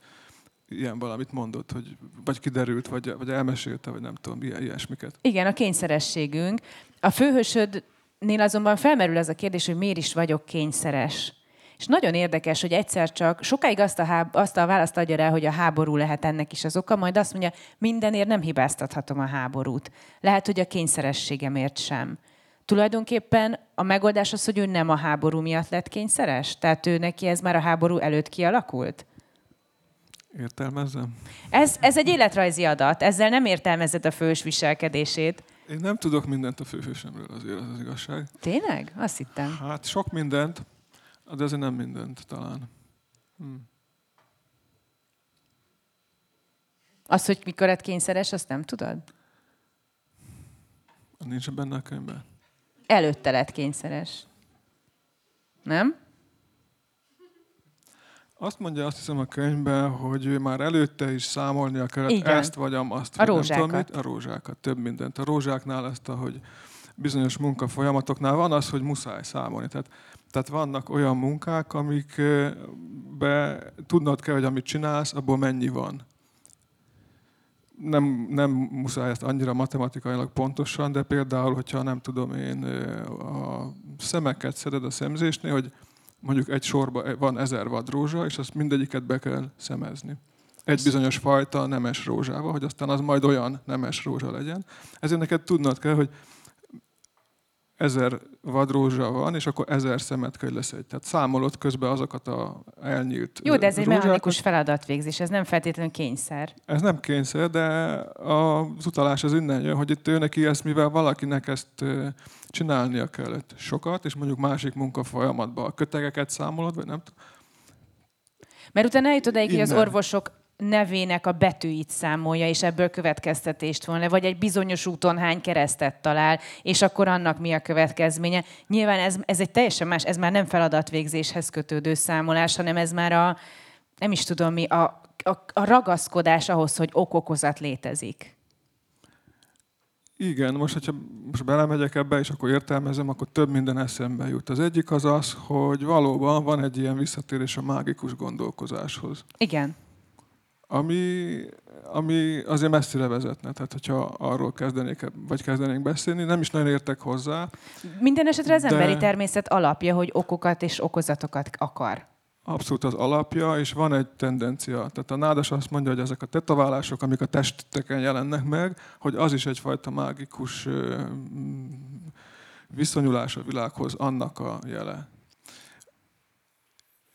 ilyen valamit mondott, hogy vagy kiderült, vagy, vagy elmesélte, vagy nem tudom, ilyen, ilyesmiket. Igen, a kényszerességünk. A főhősödnél azonban felmerül ez a kérdés, hogy miért is vagyok kényszeres. És nagyon érdekes, hogy egyszer csak sokáig azt a, háb, azt a választ adja rá, hogy a háború lehet ennek is az oka, majd azt mondja, mindenért nem hibáztathatom a háborút. Lehet, hogy a kényszerességemért sem. Tulajdonképpen a megoldás az, hogy ő nem a háború miatt lett kényszeres? Tehát ő neki ez már a háború előtt kialakult? Értelmezzem? Ez, ez egy életrajzi adat, ezzel nem értelmezed a fős viselkedését. Én nem tudok mindent a főhősömről, azért az, az igazság. Tényleg? Azt hittem. Hát sok mindent, de azért nem mindent talán. Hm. Az, hogy mikor lett kényszeres, azt nem tudod? nincs benne a könyvben. Előtte lett kényszeres. Nem? Azt mondja, azt hiszem a könyvben, hogy ő már előtte is számolnia kellett Igen. ezt vagy azt. A vagy nem tudom rózsákat. mit. A rózsákat, több mindent. A rózsáknál ezt, hogy bizonyos munkafolyamatoknál van az, hogy muszáj számolni. Tehát, tehát vannak olyan munkák, amikbe tudnod kell, hogy amit csinálsz, abból mennyi van. Nem, nem muszáj ezt annyira matematikailag pontosan, de például, hogyha nem tudom én, a szemeket szeded a szemzésnél, hogy mondjuk egy sorba van ezer vad rózsa, és azt mindegyiket be kell szemezni. Egy bizonyos fajta nemes rózsával, hogy aztán az majd olyan nemes rózsa legyen. Ezért neked tudnod kell, hogy ezer vadrózsa van, és akkor ezer szemet kell leszedj. Tehát számolod közben azokat a elnyílt Jó, de ez egy rózsákat. mechanikus feladatvégzés, ez nem feltétlenül kényszer. Ez nem kényszer, de az utalás az innen jön, hogy itt ő neki ezt, mivel valakinek ezt csinálnia kellett sokat, és mondjuk másik munka folyamatban a kötegeket számolod, vagy nem tudom. Mert utána eljut odaig, hogy az orvosok nevének a betűit számolja, és ebből következtetést le, vagy egy bizonyos úton hány keresztet talál, és akkor annak mi a következménye. Nyilván ez, ez egy teljesen más, ez már nem feladatvégzéshez kötődő számolás, hanem ez már a, nem is tudom mi, a, a, a ragaszkodás ahhoz, hogy ok-okozat létezik. Igen, most, hogyha most belemegyek ebbe, és akkor értelmezem, akkor több minden eszembe jut. Az egyik az az, hogy valóban van egy ilyen visszatérés a mágikus gondolkozáshoz, Igen. Ami, ami azért messzire vezetne. Tehát, hogyha arról kezdenék, vagy kezdenénk beszélni, nem is nagyon értek hozzá. Minden esetre az De- emberi természet alapja, hogy okokat és okozatokat akar. Abszolút az alapja, és van egy tendencia. Tehát a nádas azt mondja, hogy ezek a tetoválások, amik a testeken jelennek meg, hogy az is egyfajta mágikus viszonyulás a világhoz, annak a jele.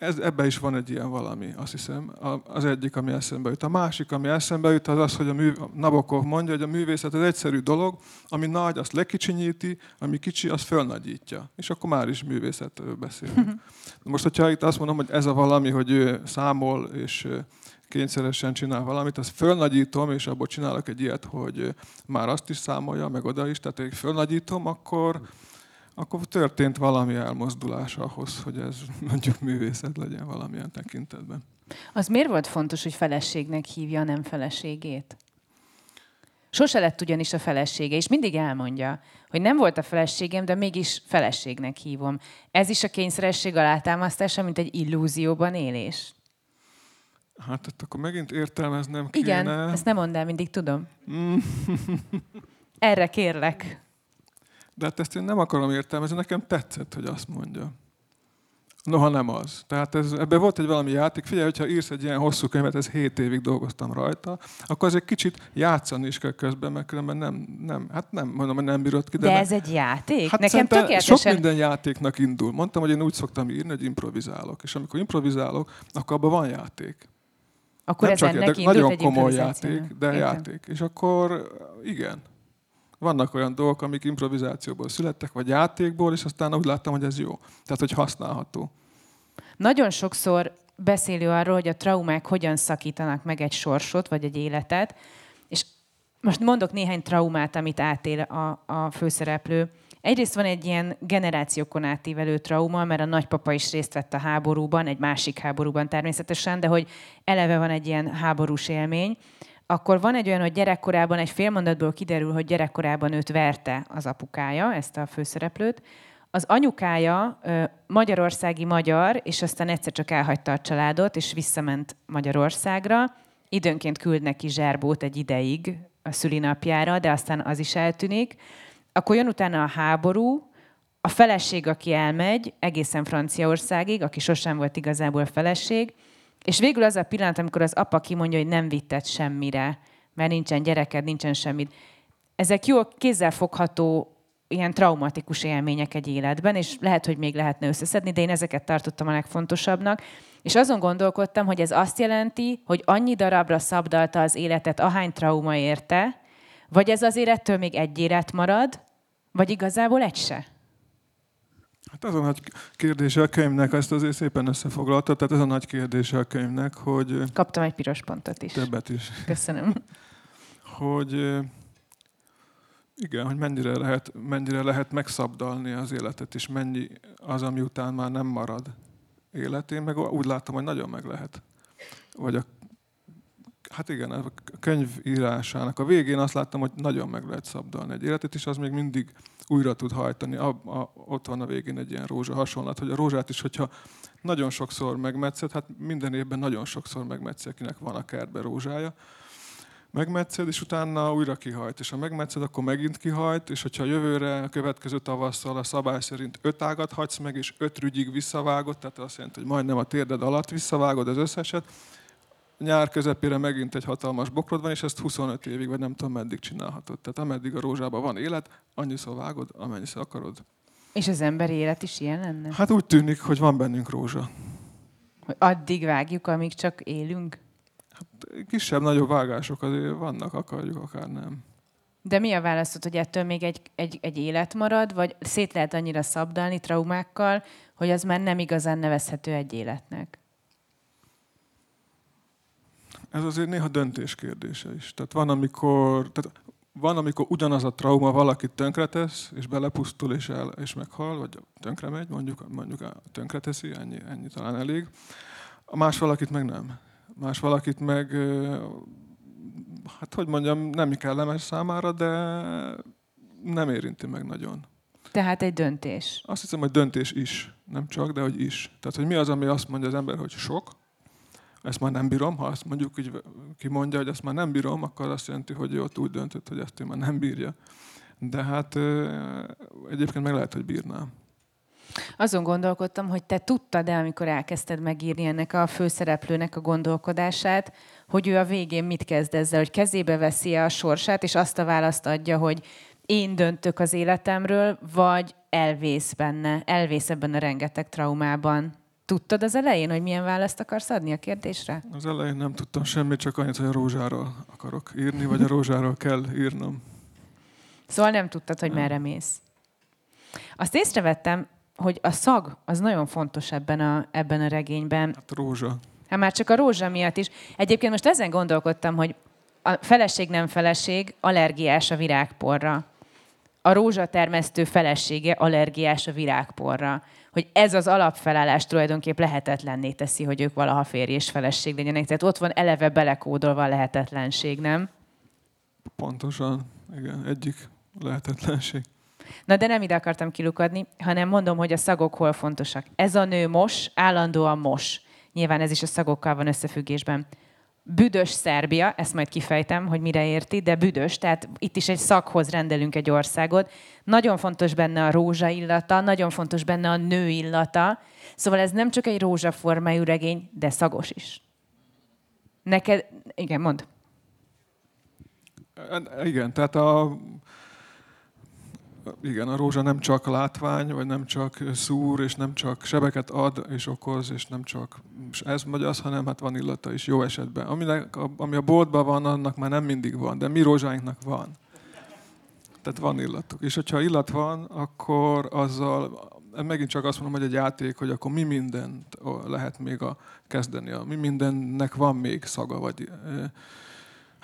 Ez, ebbe is van egy ilyen valami, azt hiszem. Az egyik, ami eszembe jut. A másik, ami eszembe jut, az az, hogy a mű, Nabokov mondja, hogy a művészet az egyszerű dolog, ami nagy, azt lekicsinyíti, ami kicsi, az fölnagyítja. És akkor már is művészetről beszélünk. Most, hogyha itt azt mondom, hogy ez a valami, hogy ő számol és kényszeresen csinál valamit, azt fölnagyítom, és abból csinálok egy ilyet, hogy már azt is számolja, meg oda is, tehát hogy fölnagyítom, akkor, akkor történt valami elmozdulás ahhoz, hogy ez mondjuk művészet legyen valamilyen tekintetben. Az miért volt fontos, hogy feleségnek hívja a nem feleségét? Sose lett ugyanis a felesége, és mindig elmondja, hogy nem volt a feleségem, de mégis feleségnek hívom. Ez is a kényszeresség alátámasztása, mint egy illúzióban élés. Hát akkor megint értelmeznem kéne. Igen, ezt nem mondd el, mindig tudom. Mm, Erre kérlek. De hát ezt én nem akarom értelmezni, nekem tetszett, hogy azt mondja. Noha nem az. Tehát ez, ebben volt egy valami játék. Figyelj, hogyha írsz egy ilyen hosszú könyvet, ez 7 évig dolgoztam rajta, akkor az egy kicsit játszani is kell közben, mert különben nem, nem, hát nem, mondom, hogy nem bírod ki. De ne- ez egy játék? Hát Nekem tökéletesen... Sok minden játéknak indul. Mondtam, hogy én úgy szoktam írni, hogy improvizálok. És amikor improvizálok, akkor abban van játék. Akkor ez csak ennek indult nagyon komoly játék, de Értem. játék. És akkor igen. Vannak olyan dolgok, amik improvizációból születtek, vagy játékból, és aztán úgy láttam, hogy ez jó. Tehát, hogy használható. Nagyon sokszor beszélő arról, hogy a traumák hogyan szakítanak meg egy sorsot, vagy egy életet, és most mondok néhány traumát, amit átél a, a főszereplő. Egyrészt van egy ilyen generációkon átívelő trauma, mert a nagypapa is részt vett a háborúban, egy másik háborúban természetesen, de hogy eleve van egy ilyen háborús élmény. Akkor van egy olyan, hogy gyerekkorában egy félmondatból kiderül, hogy gyerekkorában őt verte az apukája, ezt a főszereplőt. Az anyukája magyarországi magyar, és aztán egyszer csak elhagyta a családot, és visszament Magyarországra. Időnként küld neki zserbót egy ideig a szülinapjára, de aztán az is eltűnik. Akkor jön utána a háború, a feleség, aki elmegy egészen Franciaországig, aki sosem volt igazából feleség, és végül az a pillanat, amikor az apa kimondja, hogy nem vitted semmire, mert nincsen gyereked, nincsen semmit. Ezek jó, kézzelfogható ilyen traumatikus élmények egy életben, és lehet, hogy még lehetne összeszedni, de én ezeket tartottam a legfontosabbnak. És azon gondolkodtam, hogy ez azt jelenti, hogy annyi darabra szabdalta az életet, ahány trauma érte, vagy ez azért ettől még egy élet marad, vagy igazából egy se? Hát ez a nagy kérdése a könyvnek, ezt azért szépen összefoglalta, tehát ez a nagy kérdése a könyvnek, hogy Kaptam egy piros pontot is. többet is, Köszönöm. hogy Igen, hogy mennyire lehet, mennyire lehet megszabdalni az életet, és mennyi az, ami után már nem marad élet. Én meg úgy látom, hogy nagyon meg lehet. Vagy a, hát igen, a könyv írásának a végén azt láttam, hogy nagyon meg lehet szabdalni egy életet, és az még mindig újra tud hajtani. A, a, ott van a végén egy ilyen rózsa hasonlat, hogy a rózsát is, hogyha nagyon sokszor megmetszed, hát minden évben nagyon sokszor megmetszed, akinek van a kertben rózsája, megmetszed, és utána újra kihajt. És ha megmetszed, akkor megint kihajt, és hogyha jövőre, a következő tavasszal a szabály szerint öt ágat hagysz meg, és öt rügyig visszavágod, tehát azt jelenti, hogy majdnem a térded alatt visszavágod az összeset, nyár közepére megint egy hatalmas bokrod van, és ezt 25 évig, vagy nem tudom meddig csinálhatod. Tehát ameddig a rózsában van élet, annyiszor vágod, amennyiszer akarod. És az emberi élet is ilyen lenne? Hát úgy tűnik, hogy van bennünk rózsa. Hogy addig vágjuk, amíg csak élünk? kisebb-nagyobb vágások azért vannak, akarjuk, akár nem. De mi a választod, hogy ettől még egy, egy, egy élet marad, vagy szét lehet annyira szabdalni traumákkal, hogy az már nem igazán nevezhető egy életnek? Ez azért néha döntés kérdése is. Tehát van, amikor, tehát van, amikor ugyanaz a trauma valakit tönkretesz, és belepusztul, és, el, és meghal, vagy tönkre megy, mondjuk, mondjuk tönkreteszi, ennyi, ennyi talán elég. A más valakit meg nem más valakit meg, hát hogy mondjam, nem kellemes számára, de nem érinti meg nagyon. Tehát egy döntés. Azt hiszem, hogy döntés is, nem csak, de hogy is. Tehát, hogy mi az, ami azt mondja az ember, hogy sok, ezt már nem bírom, ha azt mondjuk, hogy ki mondja, hogy ezt már nem bírom, akkor azt jelenti, hogy ő ott úgy döntött, hogy ezt ő már nem bírja. De hát egyébként meg lehet, hogy bírnám. Azon gondolkodtam, hogy te tudtad-e, amikor elkezdted megírni ennek a főszereplőnek a gondolkodását, hogy ő a végén mit kezd ezzel, hogy kezébe veszi a sorsát, és azt a választ adja, hogy én döntök az életemről, vagy elvész benne, elvész ebben a rengeteg traumában. Tudtad az elején, hogy milyen választ akarsz adni a kérdésre? Az elején nem tudtam semmit, csak annyit, hogy a rózsáról akarok írni, vagy a rózsáról kell írnom. Szóval nem tudtad, hogy merre mész. Azt észrevettem, hogy a szag az nagyon fontos ebben a, ebben a regényben. Hát rózsa. Hát már csak a rózsa miatt is. Egyébként most ezen gondolkodtam, hogy a feleség nem feleség, allergiás a virágporra. A rózsatermesztő felesége allergiás a virágporra. Hogy ez az alapfelállás tulajdonképp lehetetlenné teszi, hogy ők valaha férj és feleség legyenek. Tehát ott van eleve belekódolva a lehetetlenség, nem? Pontosan, igen, egyik lehetetlenség. Na de nem ide akartam kilukadni, hanem mondom, hogy a szagok hol fontosak. Ez a nő mos, állandóan mos. Nyilván ez is a szagokkal van összefüggésben. Büdös Szerbia, ezt majd kifejtem, hogy mire érti, de büdös, tehát itt is egy szakhoz rendelünk egy országot. Nagyon fontos benne a rózsa illata, nagyon fontos benne a nő illata. Szóval ez nem csak egy rózsaformájú regény, de szagos is. Neked, igen, mond. Igen, tehát a igen, a rózsa nem csak látvány, vagy nem csak szúr, és nem csak sebeket ad és okoz, és nem csak és ez vagy az, hanem hát van illata is jó esetben. Aminek, ami a boltban van, annak már nem mindig van, de mi rózsáinknak van. Tehát van illatuk. És hogyha illat van, akkor azzal, megint csak azt mondom, hogy egy játék, hogy akkor mi mindent lehet még a kezdeni. Mi mindennek van még szaga, vagy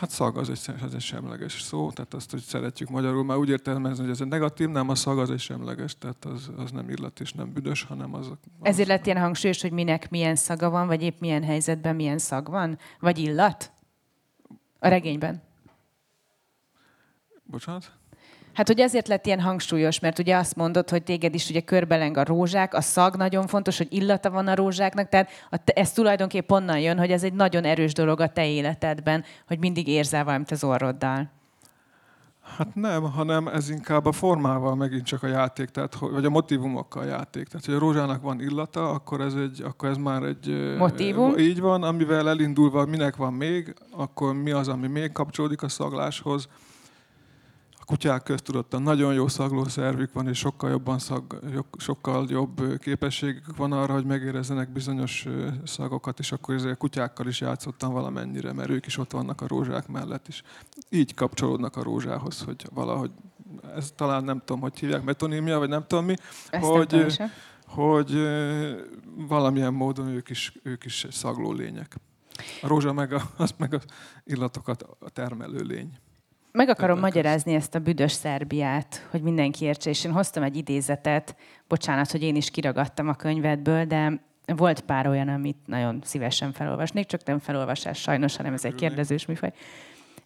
Hát szag az egy, az egy semleges szó, tehát azt, hogy szeretjük magyarul, már úgy értelmezni, hogy ez egy negatív, nem a szag az egy semleges, tehát az, az nem illat és nem büdös, hanem az... az Ezért lett ilyen hangsúlyos, hogy minek milyen szaga van, vagy épp milyen helyzetben milyen szag van? Vagy illat? A regényben. Bocsánat? Hát, hogy ezért lett ilyen hangsúlyos, mert ugye azt mondod, hogy téged is ugye körbeleng a rózsák, a szag nagyon fontos, hogy illata van a rózsáknak, tehát ez tulajdonképp onnan jön, hogy ez egy nagyon erős dolog a te életedben, hogy mindig érzel valamit az orroddal. Hát nem, hanem ez inkább a formával megint csak a játék, tehát, vagy a motivumokkal a játék. Tehát, hogy a rózsának van illata, akkor ez, egy, akkor ez már egy... Motivum? Így van, amivel elindulva minek van még, akkor mi az, ami még kapcsolódik a szagláshoz, kutyák köztudottan nagyon jó szaglószervük van, és sokkal, jobban szag, sokkal jobb képességük van arra, hogy megérezzenek bizonyos szagokat, és akkor ezért kutyákkal is játszottam valamennyire, mert ők is ott vannak a rózsák mellett is. Így kapcsolódnak a rózsához, hogy valahogy, ez talán nem tudom, hogy hívják, metonímia, vagy nem tudom mi, Ezt hogy, hogy valamilyen módon ők is, ők is szagló lények. A rózsa meg, a, az meg az illatokat a termelő lény. Meg akarom Többek magyarázni ezt a büdös Szerbiát, hogy mindenki értse, és én hoztam egy idézetet, bocsánat, hogy én is kiragadtam a könyvedből, de volt pár olyan, amit nagyon szívesen felolvasnék, csak nem felolvasás sajnos, hanem ez egy kérdezős műfaj.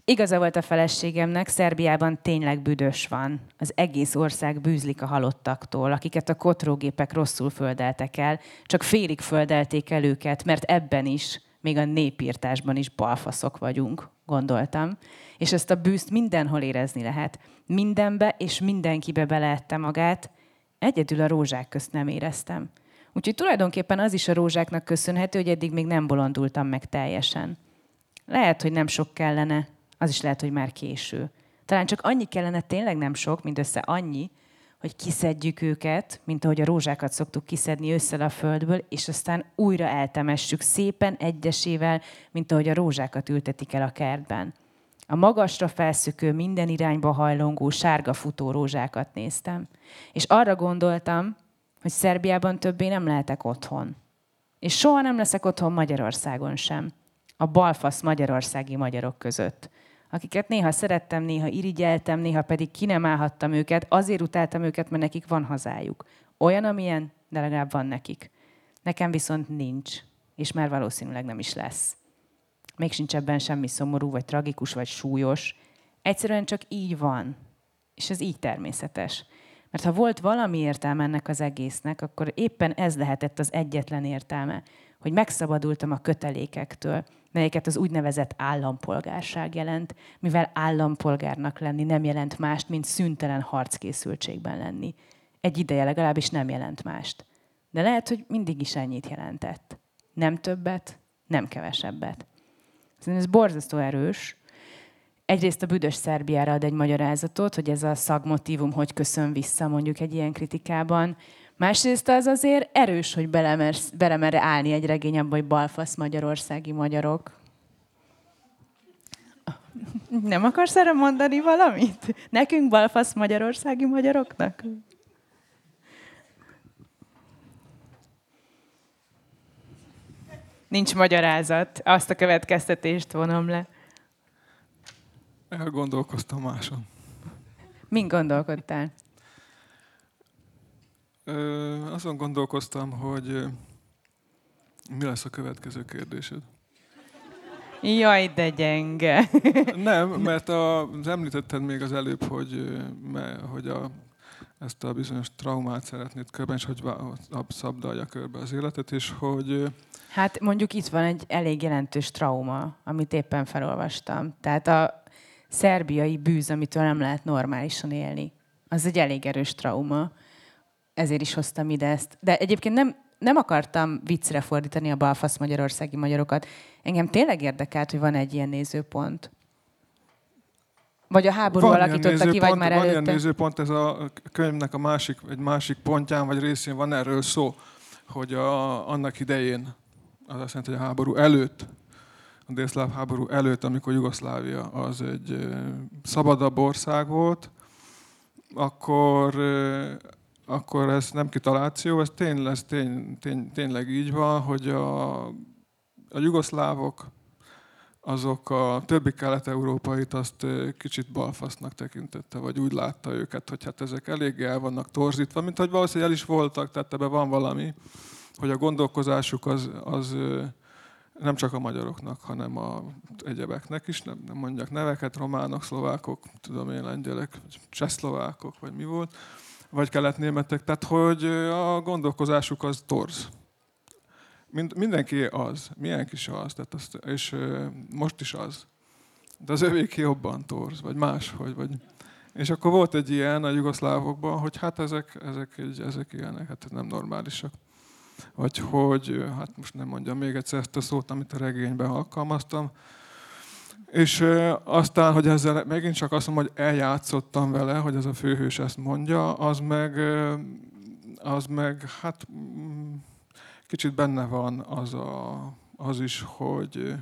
Igaza volt a feleségemnek, Szerbiában tényleg büdös van. Az egész ország bűzlik a halottaktól, akiket a kotrógépek rosszul földeltek el, csak félig földelték el őket, mert ebben is, még a népírtásban is balfaszok vagyunk, gondoltam. És ezt a bűzt mindenhol érezni lehet. Mindenbe és mindenkibe beleette magát, egyedül a rózsák közt nem éreztem. Úgyhogy tulajdonképpen az is a rózsáknak köszönhető, hogy eddig még nem bolondultam meg teljesen. Lehet, hogy nem sok kellene, az is lehet, hogy már késő. Talán csak annyi kellene, tényleg nem sok, mindössze annyi, hogy kiszedjük őket, mint ahogy a rózsákat szoktuk kiszedni össze a földből, és aztán újra eltemessük szépen egyesével, mint ahogy a rózsákat ültetik el a kertben. A magasra felszökő, minden irányba hajlongó, sárga futó rózsákat néztem. És arra gondoltam, hogy Szerbiában többé nem lehetek otthon. És soha nem leszek otthon Magyarországon sem. A balfasz magyarországi magyarok között akiket néha szerettem, néha irigyeltem, néha pedig ki nem állhattam őket, azért utáltam őket, mert nekik van hazájuk. Olyan, amilyen, de legalább van nekik. Nekem viszont nincs, és már valószínűleg nem is lesz. Még sincs ebben semmi szomorú, vagy tragikus, vagy súlyos. Egyszerűen csak így van. És ez így természetes. Mert ha volt valami értelme ennek az egésznek, akkor éppen ez lehetett az egyetlen értelme, hogy megszabadultam a kötelékektől, melyeket az úgynevezett állampolgárság jelent, mivel állampolgárnak lenni nem jelent mást, mint szüntelen harckészültségben lenni. Egy ideje legalábbis nem jelent mást. De lehet, hogy mindig is ennyit jelentett. Nem többet, nem kevesebbet. Szerintem ez borzasztó erős. Egyrészt a büdös Szerbiára ad egy magyarázatot, hogy ez a szagmotívum hogy köszön vissza mondjuk egy ilyen kritikában. Másrészt az azért erős, hogy belemersz, belemer állni egy regény abba, hogy balfasz magyarországi magyarok. Nem akarsz erre mondani valamit? Nekünk balfasz magyarországi magyaroknak? Nincs magyarázat. Azt a következtetést vonom le. Elgondolkoztam máson. Mind gondolkodtál? Ö, azon gondolkoztam, hogy ö, mi lesz a következő kérdésed. Jaj, de gyenge. Nem, mert a, az említetted még az előbb, hogy, me, hogy a, ezt a bizonyos traumát szeretnéd körben, és hogy szabdalja körbe az életet, és hogy Hát mondjuk itt van egy elég jelentős trauma, amit éppen felolvastam. Tehát a szerbiai bűz, amitől nem lehet normálisan élni. Az egy elég erős trauma. Ezért is hoztam ide ezt. De egyébként nem, nem akartam viccre fordítani a balfasz magyarországi magyarokat. Engem tényleg érdekelt, hogy van egy ilyen nézőpont. Vagy a háború Van alakította ki, vagy már Van ilyen előtte. nézőpont, ez a könyvnek a másik, egy másik pontján vagy részén van erről szó, hogy a, annak idején, az azt jelenti, hogy a háború előtt, a délszláv háború előtt, amikor Jugoszlávia az egy szabadabb ország volt, akkor, akkor ez nem kitaláció, ez tényleg, ez tény, tény, tényleg így van, hogy a, a jugoszlávok azok a többi kelet-európait azt kicsit balfasznak tekintette, vagy úgy látta őket, hogy hát ezek eléggé el vannak torzítva, mint hogy valószínűleg el is voltak, tehát ebben van valami, hogy a gondolkozásuk az, az nem csak a magyaroknak, hanem a egyebeknek is, nem, nem mondjak neveket, románok, szlovákok, tudom én, lengyelek, csehszlovákok, vagy mi volt, vagy keletnémetek, tehát hogy a gondolkozásuk az torz. Mind, mindenki az, milyen is az, tehát azt, és most is az. De az övéki jobban torz, vagy máshogy. Vagy... És akkor volt egy ilyen a jugoszlávokban, hogy hát ezek, ezek, ezek ilyenek, hát nem normálisak. Vagy hogy, hát most nem mondjam még egyszer ezt a szót, amit a regényben alkalmaztam. És aztán, hogy ezzel megint csak azt mondom, hogy eljátszottam vele, hogy ez a főhős ezt mondja, az meg, az meg hát mm, kicsit benne van az, a, az is, hogy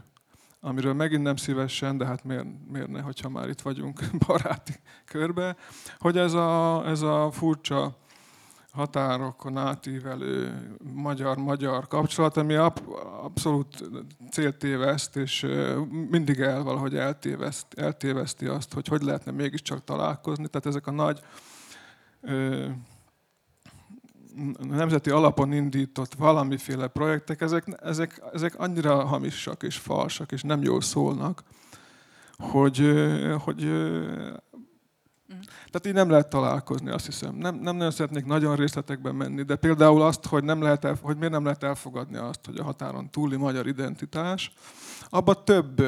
amiről megint nem szívesen, de hát miért, miért ne, hogyha már itt vagyunk baráti körbe, hogy ez a, ez a furcsa határokon átívelő magyar-magyar kapcsolat, ami abszolút céltéveszt, és mindig el valahogy eltéveszt, eltéveszti azt, hogy hogy lehetne mégiscsak találkozni. Tehát ezek a nagy nemzeti alapon indított valamiféle projektek, ezek, ezek, ezek annyira hamisak és falsak, és nem jól szólnak, hogy, hogy tehát így nem lehet találkozni, azt hiszem. Nem, nem nagyon szeretnék nagyon részletekben menni, de például azt, hogy, nem lehet el, hogy miért nem lehet elfogadni azt, hogy a határon túli magyar identitás, abban több,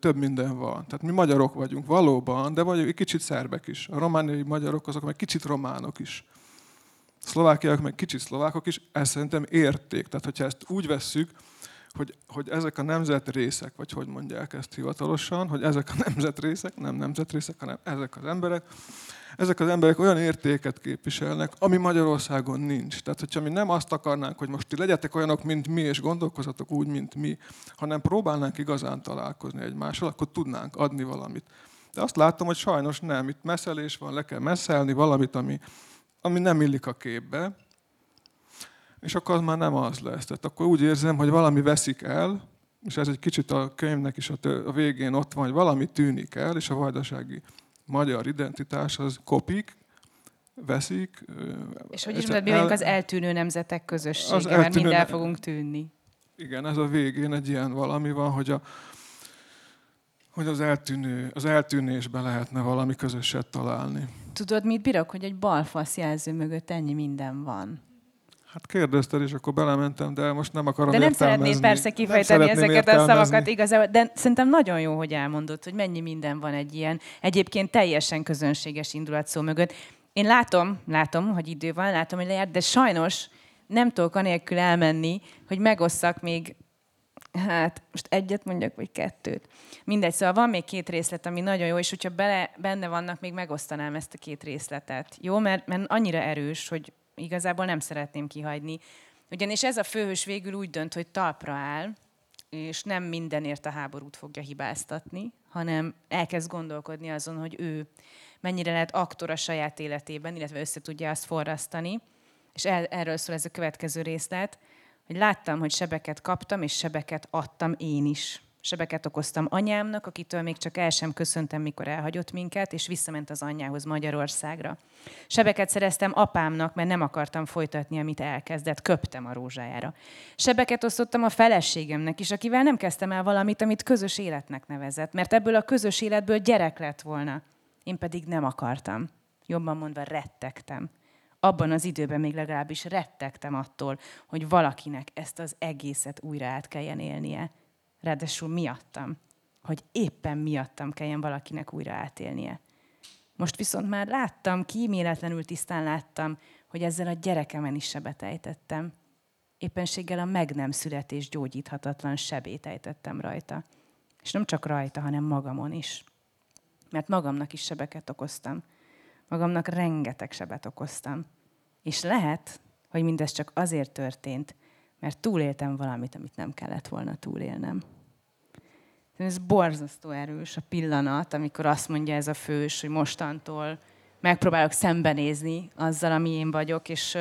több minden van. Tehát mi magyarok vagyunk valóban, de vagyunk egy kicsit szerbek is. A romániai magyarok azok meg kicsit románok is. Szlovákiak meg kicsit szlovákok is, ez szerintem érték. Tehát, hogyha ezt úgy vesszük, hogy, hogy ezek a nemzetrészek, vagy hogy mondják ezt hivatalosan, hogy ezek a nemzetrészek, nem nemzetrészek, hanem ezek az emberek, ezek az emberek olyan értéket képviselnek, ami Magyarországon nincs. Tehát, hogyha mi nem azt akarnánk, hogy most ti legyetek olyanok, mint mi, és gondolkozatok úgy, mint mi, hanem próbálnánk igazán találkozni egymással, akkor tudnánk adni valamit. De azt látom, hogy sajnos nem. Itt messzelés van, le kell messzelni valamit, ami, ami nem illik a képbe, és akkor az már nem az lesz. Tehát akkor úgy érzem, hogy valami veszik el, és ez egy kicsit a könyvnek is a, tő, a végén ott van, hogy valami tűnik el, és a vajdasági magyar identitás az kopik, veszik. És hogy is mondod, mi vagyunk az eltűnő nemzetek közössége, az mert mind el fogunk tűnni. Igen, ez a végén egy ilyen valami van, hogy, a, hogy az, eltűnő, az eltűnésben lehetne valami közöset találni. Tudod, mit bírok, hogy egy balfasz jelző mögött ennyi minden van? Hát kérdezted, és akkor belementem, de most nem akarom De nem szeretnéd persze kifejteni ezeket a szavakat igazából, de szerintem nagyon jó, hogy elmondod, hogy mennyi minden van egy ilyen egyébként teljesen közönséges indulatszó mögött. Én látom, látom, hogy idő van, látom, hogy lejárt, de sajnos nem tudok anélkül elmenni, hogy megosszak még hát most egyet mondjak, vagy kettőt. Mindegy, szóval van még két részlet, ami nagyon jó, és hogyha bele, benne vannak, még megosztanám ezt a két részletet. Jó, mert, mert annyira erős, hogy igazából nem szeretném kihagyni. Ugyanis ez a főhős végül úgy dönt, hogy talpra áll, és nem mindenért a háborút fogja hibáztatni, hanem elkezd gondolkodni azon, hogy ő mennyire lehet aktor a saját életében, illetve össze tudja azt forrasztani. És el, erről szól ez a következő részlet, hogy láttam, hogy sebeket kaptam, és sebeket adtam én is. Sebeket okoztam anyámnak, akitől még csak el sem köszöntem, mikor elhagyott minket, és visszament az anyjához Magyarországra. Sebeket szereztem apámnak, mert nem akartam folytatni, amit elkezdett, köptem a rózsájára. Sebeket osztottam a feleségemnek is, akivel nem kezdtem el valamit, amit közös életnek nevezett, mert ebből a közös életből gyerek lett volna. Én pedig nem akartam. Jobban mondva rettegtem. Abban az időben még legalábbis rettegtem attól, hogy valakinek ezt az egészet újra át kelljen élnie ráadásul miattam, hogy éppen miattam kelljen valakinek újra átélnie. Most viszont már láttam, kíméletlenül tisztán láttam, hogy ezzel a gyerekemen is sebet ejtettem. Éppenséggel a meg nem születés gyógyíthatatlan sebét ejtettem rajta. És nem csak rajta, hanem magamon is. Mert magamnak is sebeket okoztam. Magamnak rengeteg sebet okoztam. És lehet, hogy mindez csak azért történt, mert túléltem valamit, amit nem kellett volna túlélnem. Ez borzasztó erős a pillanat, amikor azt mondja ez a fős, hogy mostantól megpróbálok szembenézni azzal, ami én vagyok, és,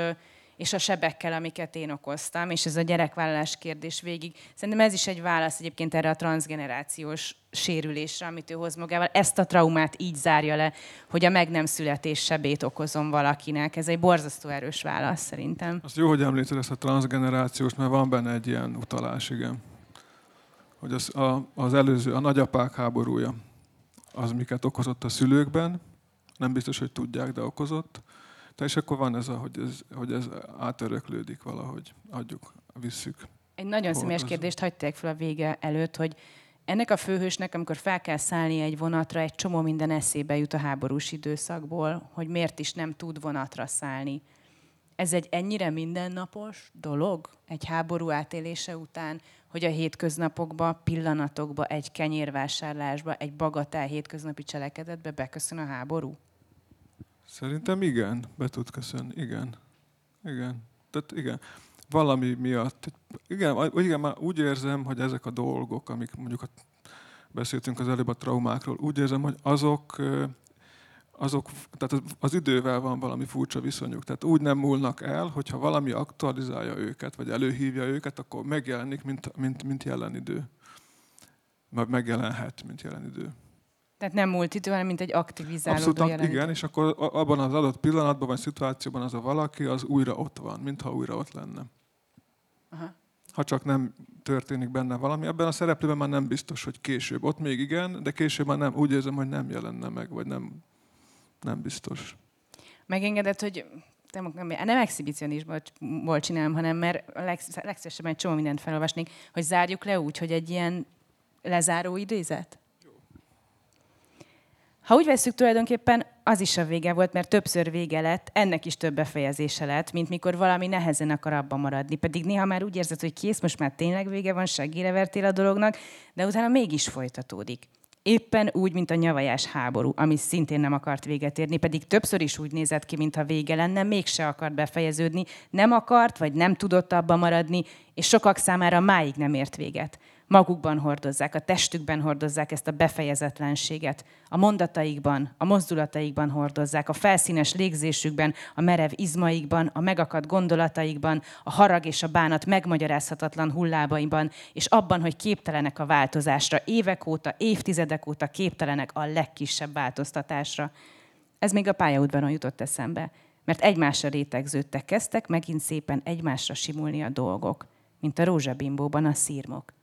és a sebekkel, amiket én okoztam, és ez a gyerekvállalás kérdés végig. Szerintem ez is egy válasz egyébként erre a transgenerációs sérülésre, amit ő hoz magával. Ezt a traumát így zárja le, hogy a meg nem születés sebét okozom valakinek. Ez egy borzasztó erős válasz szerintem. Az jó, hogy említed ezt a transgenerációs, mert van benne egy ilyen utalás, igen hogy az, a, az előző, a nagyapák háborúja, az miket okozott a szülőkben, nem biztos, hogy tudják, de okozott. De és akkor van ez, a, hogy, ez, hogy ez átöröklődik valahogy, adjuk, visszük. Egy nagyon személyes kérdést hagyták fel a vége előtt, hogy ennek a főhősnek, amikor fel kell szállni egy vonatra, egy csomó minden eszébe jut a háborús időszakból, hogy miért is nem tud vonatra szállni. Ez egy ennyire mindennapos dolog egy háború átélése után, hogy a hétköznapokba, pillanatokba, egy kenyérvásárlásba, egy bagatel hétköznapi cselekedetbe beköszön a háború? Szerintem igen, be tud köszönni, igen. Igen. Tehát igen, valami miatt. Igen, igen, már úgy érzem, hogy ezek a dolgok, amik mondjuk a, beszéltünk az előbb a traumákról, úgy érzem, hogy azok azok, tehát az, idővel van valami furcsa viszonyuk. Tehát úgy nem múlnak el, hogyha valami aktualizálja őket, vagy előhívja őket, akkor megjelenik, mint, mint, mint jelen idő. Vagy megjelenhet, mint jelen idő. Tehát nem múlt idő, hanem mint egy aktivizálódó Abszolút, jelentés. igen, és akkor abban az adott pillanatban, vagy szituációban az a valaki, az újra ott van, mintha újra ott lenne. Aha. Ha csak nem történik benne valami. Ebben a szereplőben már nem biztos, hogy később. Ott még igen, de később már nem. Úgy érzem, hogy nem jelenne meg, vagy nem, nem biztos. Megengedett, hogy nem, nem, nem exhibicionizmusból csinálom, hanem mert a legsz- legszívesebben egy csomó mindent felolvasnék, hogy zárjuk le úgy, hogy egy ilyen lezáró idézet? Ha úgy veszük, tulajdonképpen az is a vége volt, mert többször vége lett, ennek is több befejezése lett, mint mikor valami nehezen akar abban maradni. Pedig néha már úgy érzed, hogy kész, most már tényleg vége van, segére vertél a dolognak, de utána mégis folytatódik. Éppen úgy, mint a nyavajás háború, ami szintén nem akart véget érni, pedig többször is úgy nézett ki, mintha vége lenne, mégse akart befejeződni, nem akart, vagy nem tudott abba maradni, és sokak számára máig nem ért véget. Magukban hordozzák, a testükben hordozzák ezt a befejezetlenséget. A mondataikban, a mozdulataikban hordozzák, a felszínes légzésükben, a merev izmaikban, a megakadt gondolataikban, a harag és a bánat megmagyarázhatatlan hullábaiban, és abban, hogy képtelenek a változásra, évek óta, évtizedek óta képtelenek a legkisebb változtatásra. Ez még a pályaudvaron jutott eszembe, mert egymásra rétegződtek, kezdtek megint szépen egymásra simulni a dolgok, mint a rózsabimbóban a szírmok.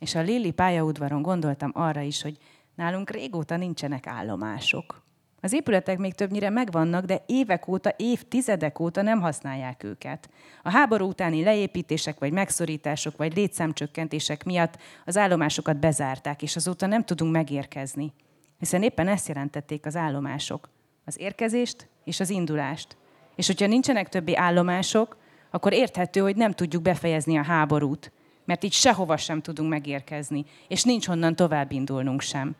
És a Lilli pályaudvaron gondoltam arra is, hogy nálunk régóta nincsenek állomások. Az épületek még többnyire megvannak, de évek óta, évtizedek óta nem használják őket. A háború utáni leépítések, vagy megszorítások, vagy létszámcsökkentések miatt az állomásokat bezárták, és azóta nem tudunk megérkezni. Hiszen éppen ezt jelentették az állomások. Az érkezést és az indulást. És hogyha nincsenek többi állomások, akkor érthető, hogy nem tudjuk befejezni a háborút, mert így sehova sem tudunk megérkezni, és nincs honnan tovább indulnunk sem.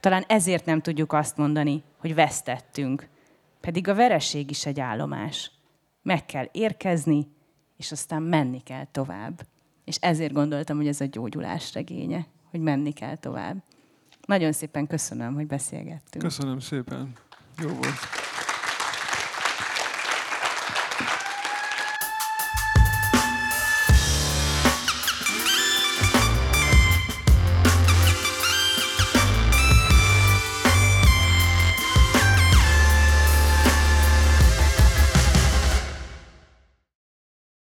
Talán ezért nem tudjuk azt mondani, hogy vesztettünk. Pedig a vereség is egy állomás. Meg kell érkezni, és aztán menni kell tovább. És ezért gondoltam, hogy ez a gyógyulás regénye, hogy menni kell tovább. Nagyon szépen köszönöm, hogy beszélgettünk. Köszönöm szépen. Jó volt.